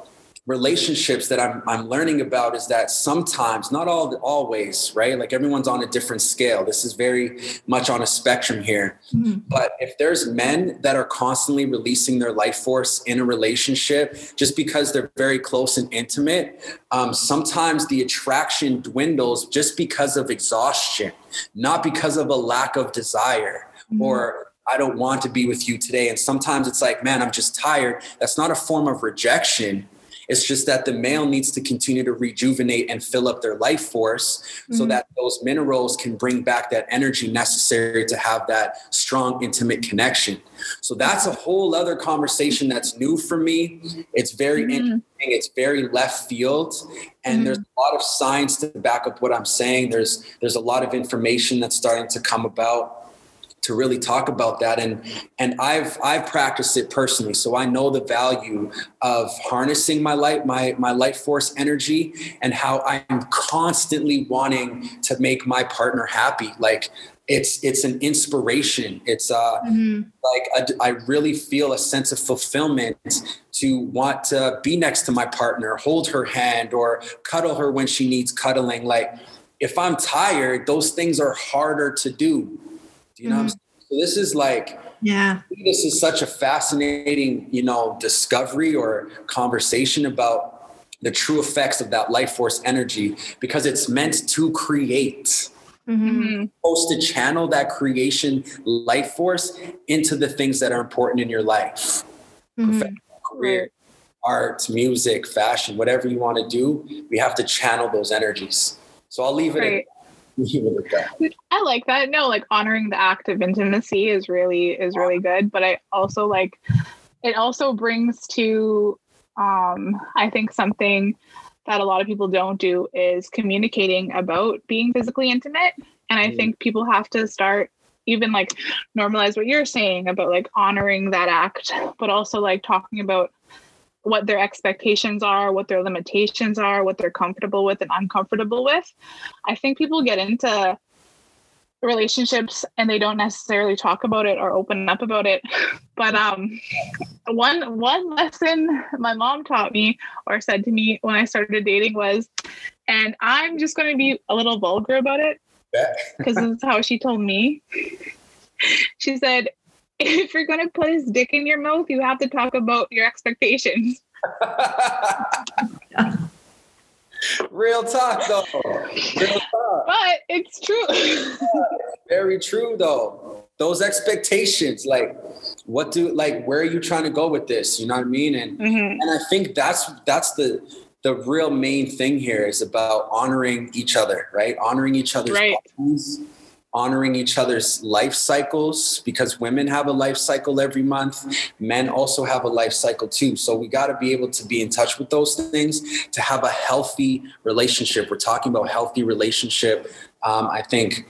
Speaker 2: relationships that I'm, I'm learning about is that sometimes not all always right like everyone's on a different scale this is very much on a spectrum here
Speaker 3: Mhm.
Speaker 2: but if there's men that are constantly releasing their life force in a relationship just because they're very close and intimate um, sometimes the attraction dwindles just because of exhaustion not because of a lack of desire or I don't want to be with you today. And sometimes it's like, man, I'm just tired. That's not a form of rejection. It's just that the male needs to continue to rejuvenate and fill up their life force so
Speaker 3: Mhm.
Speaker 2: that those minerals can bring back that energy necessary to have that strong, intimate connection. So that's a whole other conversation that's new for me. It's very
Speaker 1: Mhm.
Speaker 2: interesting. It's very left field. And
Speaker 3: Mhm.
Speaker 2: there's a lot of science to back up what I'm saying. There's there's a lot of information that's starting to come about to really talk about that. And and I've I've practiced it personally. So I know the value of harnessing my light my my life force energy and how I'm constantly wanting to make my partner happy. Like it's it's an inspiration. It's uh
Speaker 3: Mhm.
Speaker 2: like I, I really feel a sense of fulfillment to want to be next to my partner hold her hand or cuddle her when she needs cuddling. Like if i'm tired those things are harder to do you know what I'm saying? so this is like
Speaker 3: Yeah.
Speaker 2: this is such a fascinating you know discovery or conversation about the true effects of that life force energy because it's meant to create
Speaker 3: Mhm.
Speaker 1: Mhm.
Speaker 2: supposed to channel that creation life force into the things that are important in your life
Speaker 3: Mhm.
Speaker 2: career art music fashion whatever you want to do we have to channel those energies so i'll leave it
Speaker 1: Right.
Speaker 2: At leave it at.
Speaker 1: I like that. No, like honoring the act of intimacy is really is really good. But I also like it also brings to um I think something that a lot of people don't do is communicating about being physically intimate. And I
Speaker 2: Mm.
Speaker 1: think people have to start even like normalize what you're saying about like honoring that act, but also like talking about what their expectations are, what their limitations are, what they're comfortable with and uncomfortable with. I think people get into relationships and they don't necessarily talk about it or open up about it. But um one one lesson my mom taught me or said to me when I started dating was and I'm just going to be a little vulgar about it because this is how she told me. She said, if you're going to put his dick in your mouth, you have to talk about your expectations.
Speaker 2: Real talk, though. Real talk.
Speaker 1: But it's true.
Speaker 2: Very true, though. Those expectations, like, what do like? Where are you trying to go with this? You know what I mean? And
Speaker 1: Mhm.
Speaker 2: and I think that's that's the the real main thing here is about honoring each other, right? Honoring each other's
Speaker 1: Right.
Speaker 2: bodies, honoring each other's life cycles because women have a life cycle every month. Men also have a life cycle too. So we got to be able to be in touch with those things to have a healthy relationship. We're talking about healthy relationship. Um, I think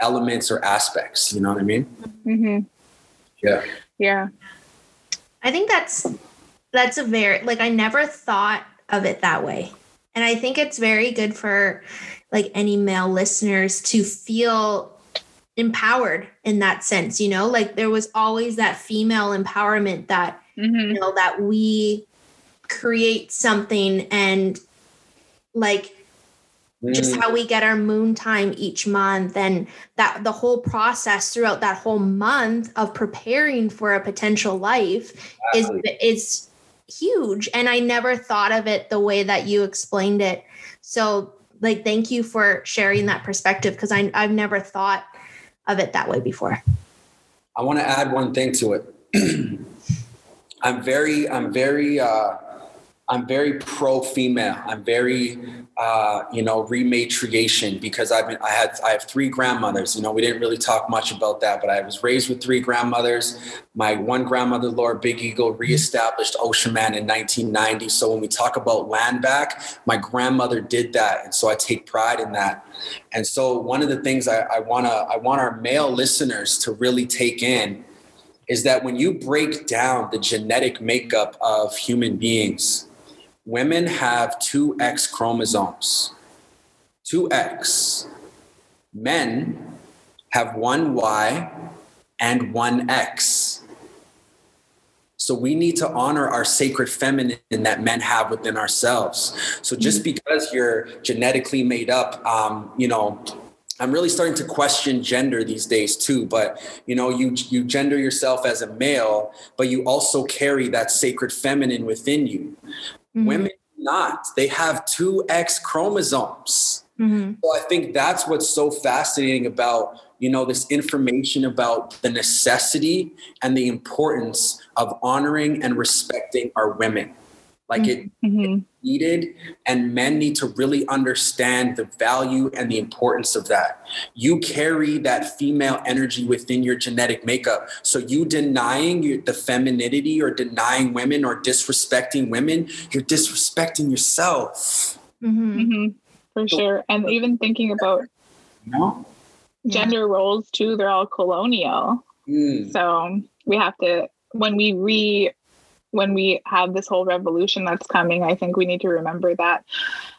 Speaker 2: elements or aspects. You know what I mean?
Speaker 1: Mhm.
Speaker 2: Yeah.
Speaker 1: Yeah.
Speaker 3: I think that's that's a very like I never thought of it that way. And I think it's very good for like any male listeners to feel empowered in that sense, you know? Like there was always that female empowerment that
Speaker 1: Mhm.
Speaker 3: you know that we create something and like just
Speaker 2: Mm.
Speaker 3: how we get our moon time each month and that the whole process throughout that whole month of preparing for a potential life is is huge and i never thought of it the way that you explained it so like thank you for sharing that perspective because i i've never thought of it that way before
Speaker 2: I want to add one thing to it. I'm very, I'm very, uh, I'm very pro female. I'm very, uh, you know, rematriation because I've been, I had, I have three grandmothers. You know, we didn't really talk much about that, but I was raised with three grandmothers. My one grandmother, Laura Big Eagle, reestablished Ocean Man in 1990. So when we talk about land back, my grandmother did that, and so I take pride in that. And so one of the things I, I wanna, I want our male listeners to really take in is that when you break down the genetic makeup of human beings, women have two X chromosomes. Two X. Men have one Y and one X. So we need to honor our sacred feminine that men have within ourselves. So just because you're genetically made up, um, you know, I'm really starting to question gender these days too. But you know, you you gender yourself as a male, but you also carry that sacred feminine within you.
Speaker 3: Mhm.
Speaker 2: Women not. They have two X chromosomes.
Speaker 3: Mhm.
Speaker 2: So I think that's what's so fascinating about you know this information about the necessity and the importance of honoring and respecting our women. Like it
Speaker 1: Mhm.
Speaker 2: Needed, and men need to really understand the value and the importance of that. You carry that female energy within your genetic makeup. So you denying the femininity or denying women or disrespecting women, you're disrespecting yourself.
Speaker 3: Mhm.
Speaker 1: Mhm. For sure. And even thinking about
Speaker 2: You know?
Speaker 1: gender roles too, they're all colonial.
Speaker 2: Mm.
Speaker 1: So we have to when we re when we have this whole revolution that's coming, I think we need to remember that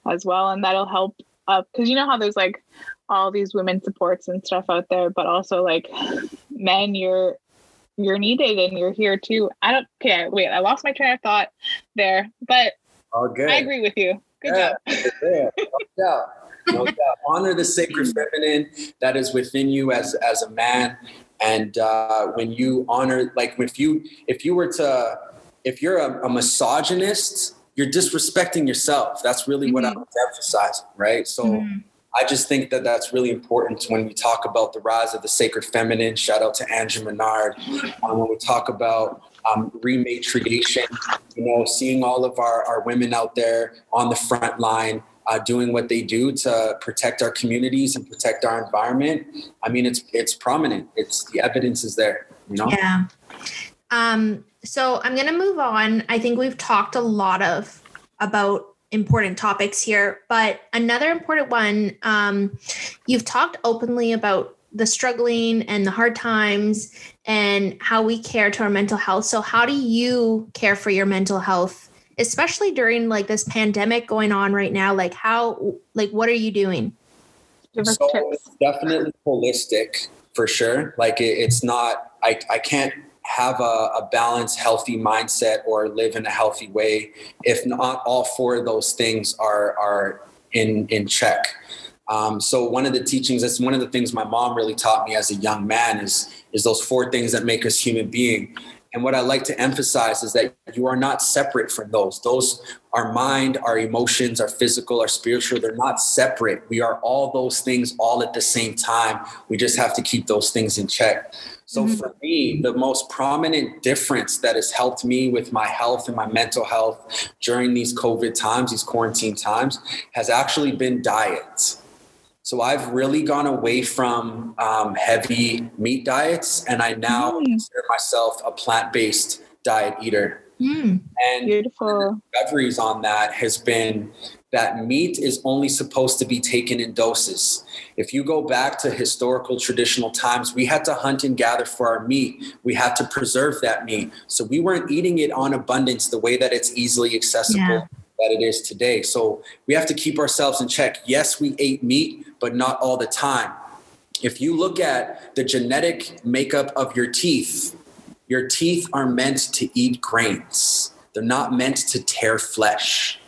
Speaker 1: as well. And that'll help up because you know how there's like all these women supports and stuff out there, but also like men, you're you're needed and you're here too. I don't okay, wait, I lost my train of thought there, but. I agree with you. Good
Speaker 2: Yeah.
Speaker 1: job.
Speaker 2: Yeah, no doubt. No doubt. Honor the sacred feminine that is within you as as a man. And uh, when you honor, like if you if you were to if you're a, a misogynist, you're disrespecting yourself. That's really what I
Speaker 1: Mhm.
Speaker 2: was emphasizing, right? So.
Speaker 3: Mhm.
Speaker 2: I just think that that's really important when we talk about the rise of the sacred feminine. Shout out to Andrea Menard. Um, when we talk about um, rematriation, you know, seeing all of our, our women out there on the front line, uh, doing what they do to protect our communities and protect our environment, I mean, it's it's prominent. It's the evidence is there. You know.
Speaker 3: Yeah. Um, so I'm gonna move on. I think we've talked a lot of about important topics here, but another important one. Um, you've talked openly about the struggling and the hard times and how we care to our mental health. So how do you care for your mental health, especially during like this pandemic going on right now? Like how like what are you doing?
Speaker 1: Give us
Speaker 2: so
Speaker 1: tips.
Speaker 2: definitely holistic for sure. Like it, it's not. I I can't have a, a balanced, healthy mindset or live in a healthy way if not all four of those things are are in in check. Um, so one of the teachings, that's one of the things my mom really taught me as a young man is is those four things that make us human being. And what I like to emphasize is that you are not separate from those. Those our mind, our emotions, our physical, our spiritual, they're not separate. We are all those things all at the same time. We just have to keep those things in check. So mm-hmm. for me, the most prominent difference that has helped me with my health and my mental health during these COVID times, these quarantine times, has actually been diet. So I've really gone away from um, heavy meat diets, and I now mm. consider myself a plant-based diet eater.
Speaker 3: Mm.
Speaker 1: And beautiful
Speaker 2: discoveries on that has been that meat is only supposed to be taken in doses. If you go back to historical traditional times, we had to hunt and gather for our meat. We had to preserve that meat. So we weren't eating it on abundance the way that it's easily accessible. Yeah that it is today. So we have to keep ourselves in check. Yes, we ate meat, but not all the time. If you look at the genetic makeup of your teeth, your teeth are meant to eat grains. They're not meant to tear flesh.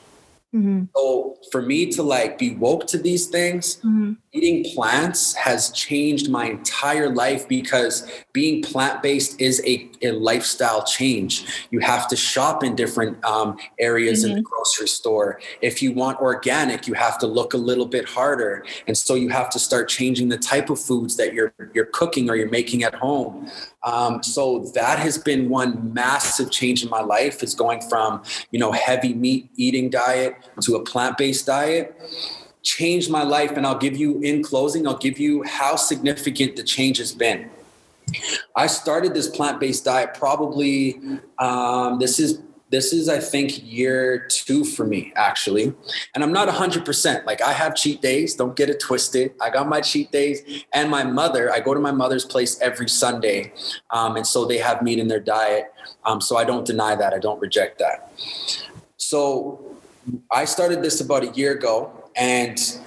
Speaker 2: Mm-hmm. So for me to like be woke to these things, mm-hmm. Eating plants has changed my entire life because being plant based is a, a, lifestyle change. You have to shop in different um, areas mm-hmm. in the mm-hmm. grocery store. If you want organic, you have to look a little bit harder, and so you have to start changing the type of foods that you're you're cooking or you're making at home. Um, so that has been one massive change in my life is going from, you know, heavy meat eating diet to a plant-based diet changed my life. And I'll give you in closing, I'll give you how significant the change has been. I started this plant-based diet probably, um, this is this is i think year two for me actually. And i'm not 100% like i have cheat days. Don't get it twisted. I got my cheat days. And my mother i go to my mother's place every sunday um, and so they have meat in their diet. Um, so i don't deny that. I don't reject that. So i started this about a year ago and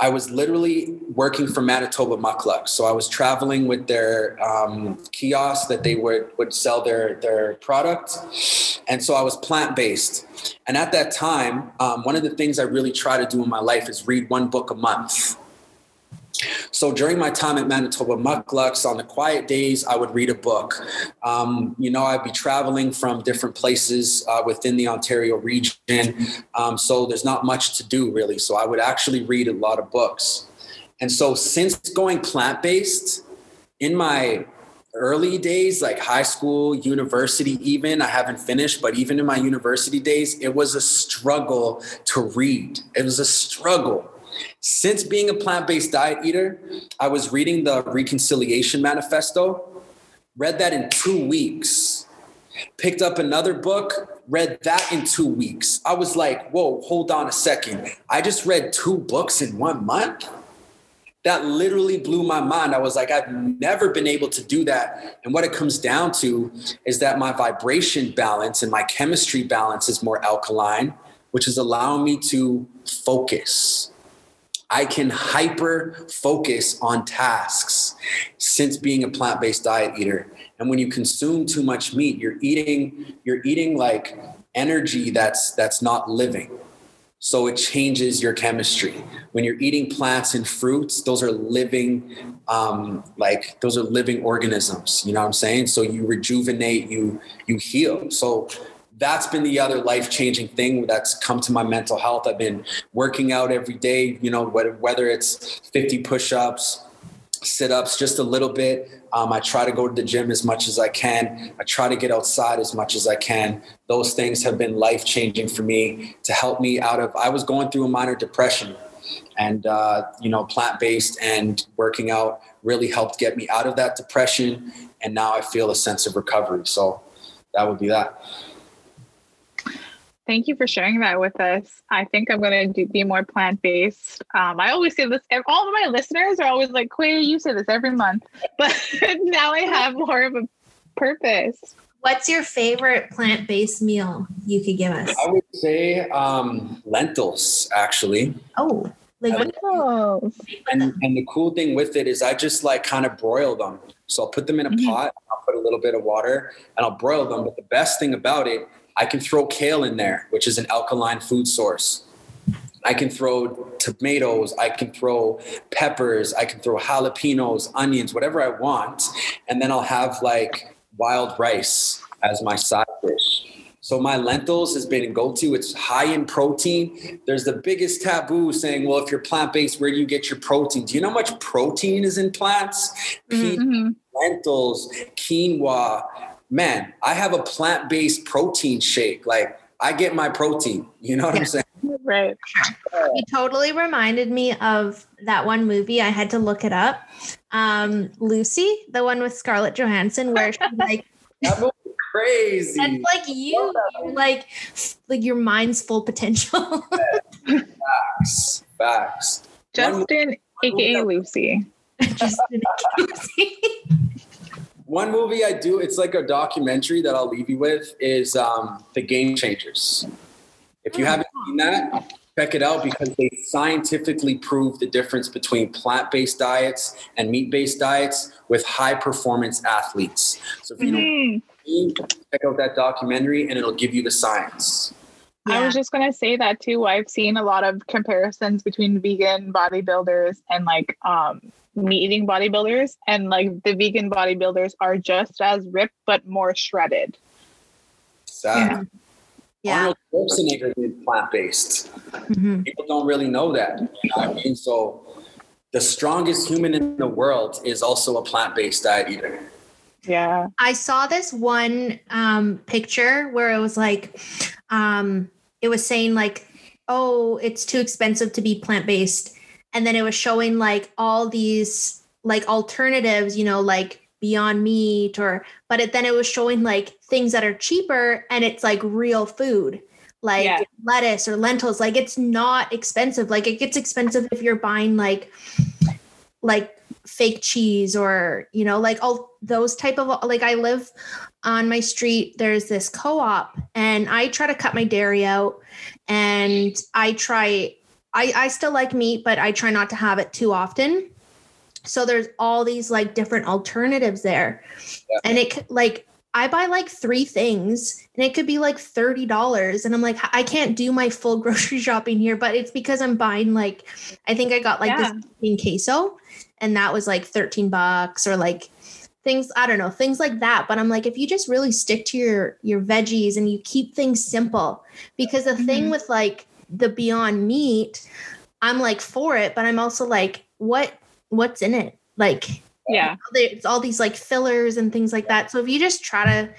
Speaker 2: I was literally working for Manitobah Mukluk. So I was traveling with their um, kiosk that they would, would sell their, their product. And so I was plant based. And at that time, um, one of the things I really try to do in my life is read one book a month. So during my time at Manitobah Mukluks, on the quiet days, I would read a book. Um, you know, I'd be traveling from different places uh, within the Ontario region. Um, so there's not much to do really. So I would actually read a lot of books. And so since going plant based, in my early days, like high school, university, even, I haven't finished, but even in my university days, it was a struggle to read. It was a struggle since being a plant based diet eater, I was reading the Reconciliation Manifesto, read that in two weeks. Picked up another book, read that in two weeks. I was like, whoa, hold on a second. I just read two books in one month? That literally blew my mind. I was like, I've never been able to do that. And what it comes down to is that my vibration balance and my chemistry balance is more alkaline, which is allowing me to focus I can hyper focus on tasks since being a plant-based diet eater. And when you consume too much meat, you're eating you're eating like energy that's that's not living. So it changes your chemistry. When you're eating plants and fruits, those are living, um, like those are living organisms. You know what I'm saying? So you rejuvenate, you you heal. So that's been the other life changing thing that's come to my mental health. I've been working out every day, you know, whether, it's 50 push ups, sit ups just a little bit. Um, I try to go to the gym as much as I can. I try to get outside as much as I can. Those things have been life changing for me to help me out of. I was going through a minor depression, and uh, you know, plant based and working out really helped get me out of that depression. And now I feel a sense of recovery. So that would be that.
Speaker 1: Thank you for sharing that with us. I think I'm going to be more plant based. Um, I always say this, and all of my listeners are always like, Quay, you say this every month, but now I have more of a purpose.
Speaker 3: What's your favorite plant based meal you could give us?
Speaker 2: I would say um, lentils, actually.
Speaker 3: Oh, like
Speaker 1: lentils.
Speaker 2: And, and the cool thing with it is I just like kind of broil them. So I'll put them in a mm-hmm. pot, I'll put a little bit of water, and I'll broil them. But the best thing about it I can throw kale in there, which is an alkaline food source. I can throw tomatoes, I can throw peppers, I can throw jalapenos, onions, whatever I want. And then I'll have like wild rice as my side dish. So my lentils has been a go to. It's high in protein. There's the biggest taboo saying, well, if you're plant based, where do you get your protein? Do you know how much protein is in plants? Mm-hmm. Lentils, quinoa, man, I have a plant based protein shake. Like I get my protein. You know what yeah. I'm saying?
Speaker 1: Right.
Speaker 3: You totally reminded me of that one movie. I had to look it up. Um, Lucy, the one with Scarlett Johansson, where she's like,
Speaker 2: that crazy.
Speaker 3: That's like you, like like your mind's full potential.
Speaker 2: facts, facts.
Speaker 1: Justin, one, aka Lucy. Justin,
Speaker 2: Lucy. One movie I do, it's like a documentary that I'll leave you with, is um, The Game Changers. If you haven't seen that, check it out because they scientifically prove the difference between plant based diets and meat based diets with high performance athletes. So if you mm-hmm. check out that documentary and it'll give you the science.
Speaker 1: Yeah. I was just gonna say that too. I've seen a lot of comparisons between vegan bodybuilders and like um, meat eating bodybuilders and like the vegan bodybuilders are just as ripped but more shredded.
Speaker 2: Sad. Yeah. Arnold Schwarzenegger did plant based. Mm-hmm. People don't really know that. You know what I mean? So the strongest human in the world is also a plant based diet eater.
Speaker 1: Yeah.
Speaker 3: I saw this one um, picture where it was like, um, it was saying like, oh, it's too expensive to be plant based and then it was showing like all these like alternatives you know like beyond meat or but it then it was showing like things that are cheaper and it's like real food like yeah. lettuce or lentils. Like it's not expensive. Like it gets expensive if you're buying like like fake cheese or you know like all those type of like i live on my street there's this co-op and i try to cut my dairy out and i try I, I still like meat, but I try not to have it too often. So there's all these like different alternatives there. Yeah. And it like I buy like three things and it could be like $30. And I'm like, I can't do my full grocery shopping here, but it's because I'm buying like, I think I got like yeah. this in queso and that was like 13 bucks or like things, I don't know, things like that. But I'm like, if you just really stick to your, your veggies and you keep things simple, because the mm-hmm. thing with like the Beyond Meat, I'm like for it, but I'm also like, what what's in it? Like
Speaker 1: yeah
Speaker 3: it's all these like fillers and things like that so if you just try to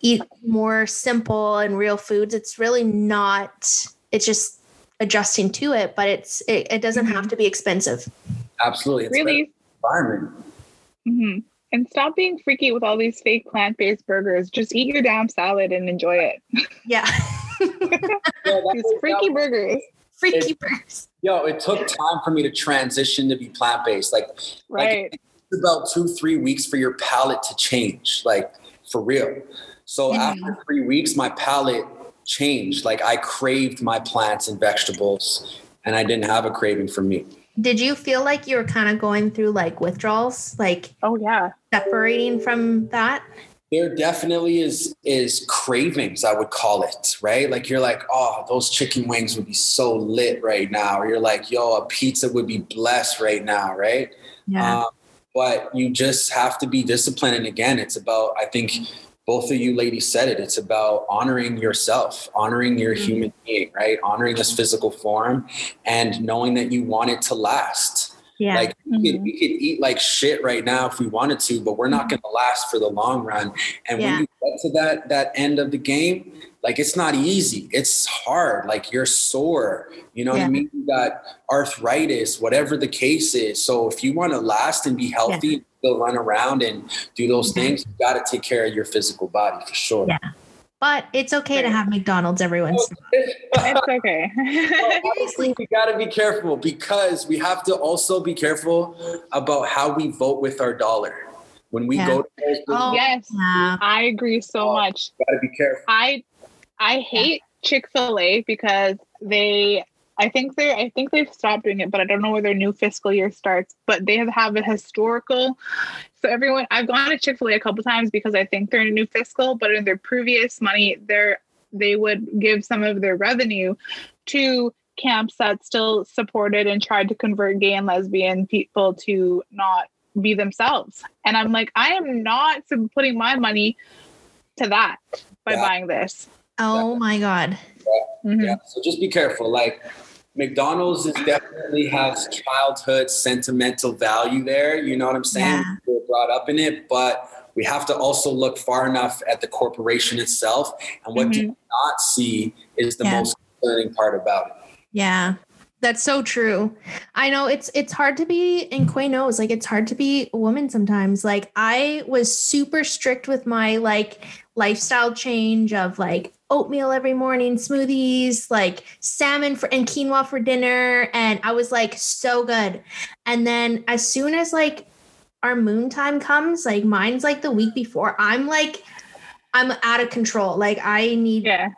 Speaker 3: eat more simple and real foods it's really not it's just adjusting to it but it's it, it doesn't mm-hmm. have to be expensive
Speaker 2: absolutely it's
Speaker 1: really
Speaker 2: environment
Speaker 1: mm-hmm. And stop being freaky with all these fake plant-based burgers just eat your damn salad and enjoy it
Speaker 3: yeah
Speaker 1: yeah, These freaky burgers.
Speaker 3: Freaky it, burgers.
Speaker 2: Yo, it took time for me to transition to be plant based. Like,
Speaker 1: right.
Speaker 2: Like about two, three weeks for your palate to change, like for real. So mm-hmm. after three weeks, my palate changed. Like I craved my plants and vegetables, and I didn't have a craving for meat.
Speaker 3: Did you feel like you were kind of going through like withdrawals, like
Speaker 1: oh yeah,
Speaker 3: separating from that?
Speaker 2: there definitely is is cravings i would call it right? Like you're like oh those chicken wings would be so lit right now. Or you're like yo a pizza would be blessed right now right?
Speaker 3: Yeah. Um,
Speaker 2: but you just have to be disciplined and again it's about i think both of you ladies said it it's about honoring yourself honoring your mm-hmm. human being right honoring this physical form and knowing that you want it to last
Speaker 3: Yeah.
Speaker 2: Like we, could,
Speaker 1: Mhm.
Speaker 2: we could eat like shit right now if we wanted to, but we're not going to last for the long run. And
Speaker 3: Yeah.
Speaker 2: when you get to that that end of the game, like it's not easy. It's hard. Like you're sore. You know what I mean? You got arthritis, whatever the case is. So if you want to last and be healthy, and still run around and do those things, you got to take care of your physical body for sure.
Speaker 3: Yeah. But it's okay to have McDonald's every once in a
Speaker 1: It's okay.
Speaker 2: Honestly, we got to be careful because we have to also be careful about how we vote with our dollar. When we
Speaker 3: Yeah.
Speaker 2: go to those
Speaker 3: Oh.
Speaker 1: yes,
Speaker 3: Yeah.
Speaker 1: I agree so oh, much.
Speaker 2: got to be careful.
Speaker 1: I I hate Chick-fil-A because they I think they're I think they've stopped doing it, but I don't know where their new fiscal year starts. But they have, have a historical so everyone I've gone to Chick-fil-A a couple times because I think they're in a new fiscal, but in their previous money, they're they would give some of their revenue to camps that still supported and tried to convert gay and lesbian people to not be themselves. And I'm like, I am not putting my money to that by
Speaker 2: Yeah.
Speaker 1: buying this.
Speaker 3: Oh my God.
Speaker 1: Mhm.
Speaker 2: Yeah. So just be careful. Like McDonald's is definitely has childhood sentimental value there. You know what I'm saying?
Speaker 3: Yeah.
Speaker 2: We're brought up in it, but we have to also look far enough at the corporation itself. And what do
Speaker 1: Mhm.
Speaker 2: you not see is the
Speaker 3: Yeah.
Speaker 2: most concerning part about it.
Speaker 3: Yeah. That's so true. I know it's it's hard to be in Quay knows like it's hard to be a woman sometimes. Like I was super strict with my like lifestyle change of like oatmeal every morning, smoothies, like salmon for and quinoa for dinner and I was like so good. And then as soon as like our moon time comes, like mine's like the week before, I'm like I'm out of control. Like I need
Speaker 1: Yeah.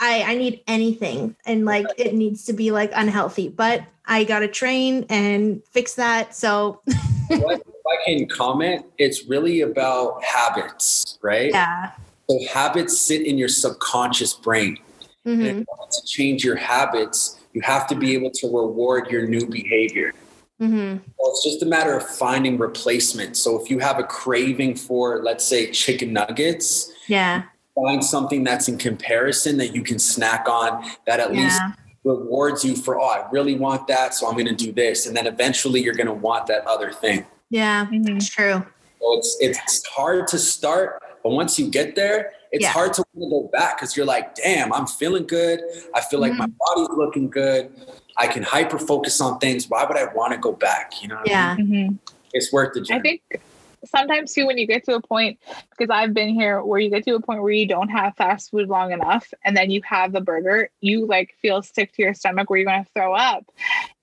Speaker 3: I I need anything and like it needs to be like unhealthy, but I got to train and fix that. So
Speaker 2: if I can comment, it's really about habits, right?
Speaker 3: yeah.
Speaker 2: So habits sit in your subconscious brain. And
Speaker 3: Mhm.
Speaker 2: in order to change your habits, you have to be able to reward your new behavior.
Speaker 3: Mhm.
Speaker 2: Well, it's just a matter of finding replacement. So if you have a craving for, let's say, chicken nuggets,
Speaker 3: Yeah.
Speaker 2: find something that's in comparison that you can snack on that at least rewards you for, oh, I really want that, so I'm going to do this. And then eventually you're going to want that other thing.
Speaker 3: Yeah.
Speaker 1: Mhm.
Speaker 3: It's true.
Speaker 2: So it's it's hard to start, but once you get there, it's
Speaker 3: Yeah.
Speaker 2: hard to want to go back because you're like, damn, I'm feeling good. I feel like my
Speaker 3: Mm-hmm.
Speaker 2: body's looking good. I can hyper focus on things. Why would I want to go back? You know, what I mean?
Speaker 3: Yeah.
Speaker 1: Mhm.
Speaker 2: it's worth the journey.
Speaker 1: I think sometimes too when you get to a point because I've been here where you get to a point where you don't have fast food long enough and then you have the burger, you like feel sick to your stomach where you're gonna throw up.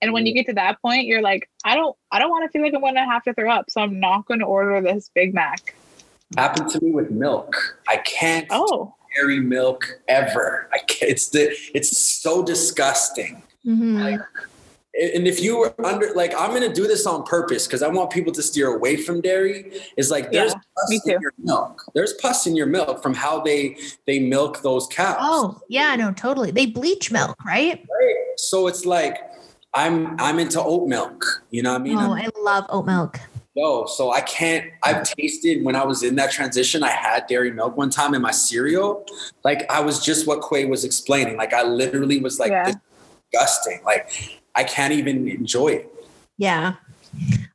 Speaker 1: And when you get to that point, you're like, I don't I don't want to feel like I'm gonna have to throw up. So I'm not gonna order this Big Mac.
Speaker 2: Happened to me with milk. I can't
Speaker 1: Oh.
Speaker 2: dairy milk ever. I can't, it's the it's so disgusting.
Speaker 3: Mhm.
Speaker 2: And if you were under like I'm gonna do this on purpose because I want people to steer away from dairy. Is like there's
Speaker 1: Yeah,
Speaker 2: pus in your milk. There's pus in your milk from how they they milk those cows.
Speaker 3: Oh, yeah, no, totally. They bleach milk, right?
Speaker 2: Right? So it's like I'm I'm into oat milk. You know what I mean?
Speaker 3: Oh,
Speaker 2: I'm-
Speaker 3: I love oat milk.
Speaker 2: No, so I can't. I've tasted when I was in that transition. I had dairy milk one time in my cereal. Like I was just what Quay was explaining. Like I literally was like
Speaker 1: Yeah.
Speaker 2: disgusting. Like I can't even enjoy it.
Speaker 3: Yeah.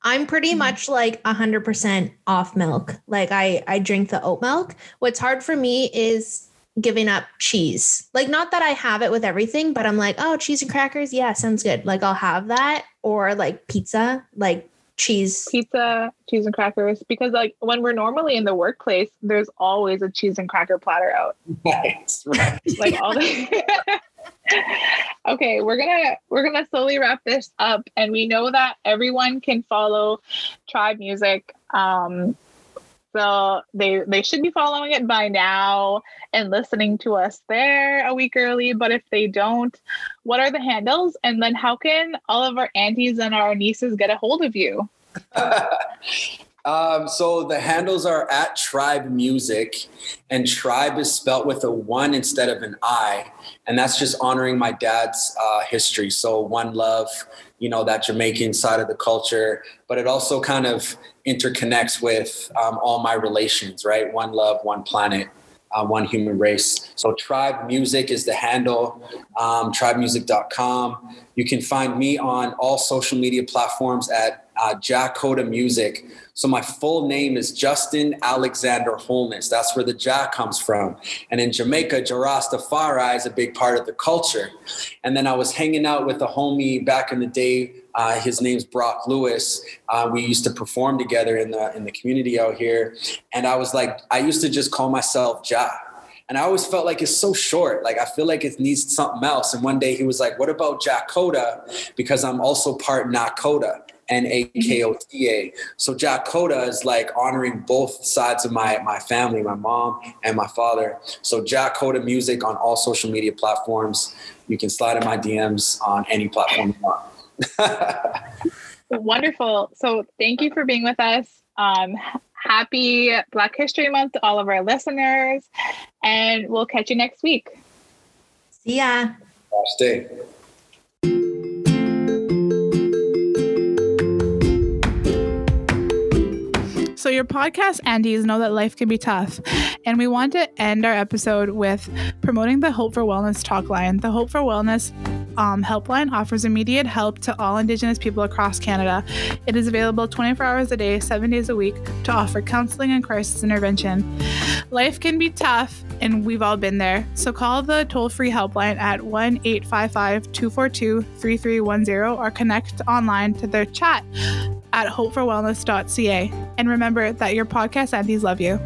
Speaker 3: I'm pretty mm-hmm. much like 100% off milk. Like I I drink the oat milk. What's hard for me is giving up cheese. Like not that I have it with everything, but I'm like, "Oh, cheese and crackers, yeah, sounds good." Like I'll have that or like pizza, like cheese.
Speaker 1: Pizza, cheese and crackers. Because like when we're normally in the workplace, there's always a cheese and cracker platter out.
Speaker 2: Right, right.
Speaker 1: like all the okay we're gonna we're gonna slowly wrap this up and we know that everyone can follow tribe music um so they they should be following it by now and listening to us there a week early. But if they don't what are the handles? And then how can all of our aunties and our nieces get a hold of you?
Speaker 2: Um, so the handles are at Tribe Music, and Tribe is spelt with a one instead of an I, and that's just honoring my dad's uh, history. So one love, you know, that Jamaican side of the culture, but it also kind of interconnects with um, all my relations, right? One love, one planet. Uh, one human race. So Tribe Music is the handle, um, tribemusic.com. You can find me on all social media platforms at uh, Jah'kota Music. So my full name is Justin Alexander Holness. That's where the Jah comes from. And in Jamaica, Jah Rastafari is a big part of the culture. And then I was hanging out with a homie back in the day. Uh, his name's Brock Lewis. Uh, we used to perform together in the in the community out here. And I was like, I used to just call myself Jah. And I always felt like it's so short. Like I feel like it needs something else. And one day he was like, "What about Jah'kota?" Because I'm also part Nakota. N A K O T A. So Jah'kota is like honoring both sides of my my family, my mom and my father. So Jah'kota Music on all social media platforms. You can slide in my DMs on any platform you want.
Speaker 4: Wonderful. So thank you for being with us. Um, happy Black History Month to all of our listeners, and we'll catch you next week.
Speaker 3: See ya.
Speaker 2: Stay.
Speaker 1: So, your podcast Andes know that life can be tough. And we want to end our episode with promoting the Hope for Wellness talk line. The Hope for Wellness um, helpline offers immediate help to all Indigenous people across Canada. It is available 24 hours a day, seven days a week to offer counseling and crisis intervention. Life can be tough, and we've all been there. So call the toll free helpline at 1 855 242 3310 or connect online to their chat at hopeforwellness.ca. And remember that your podcast aunties love you.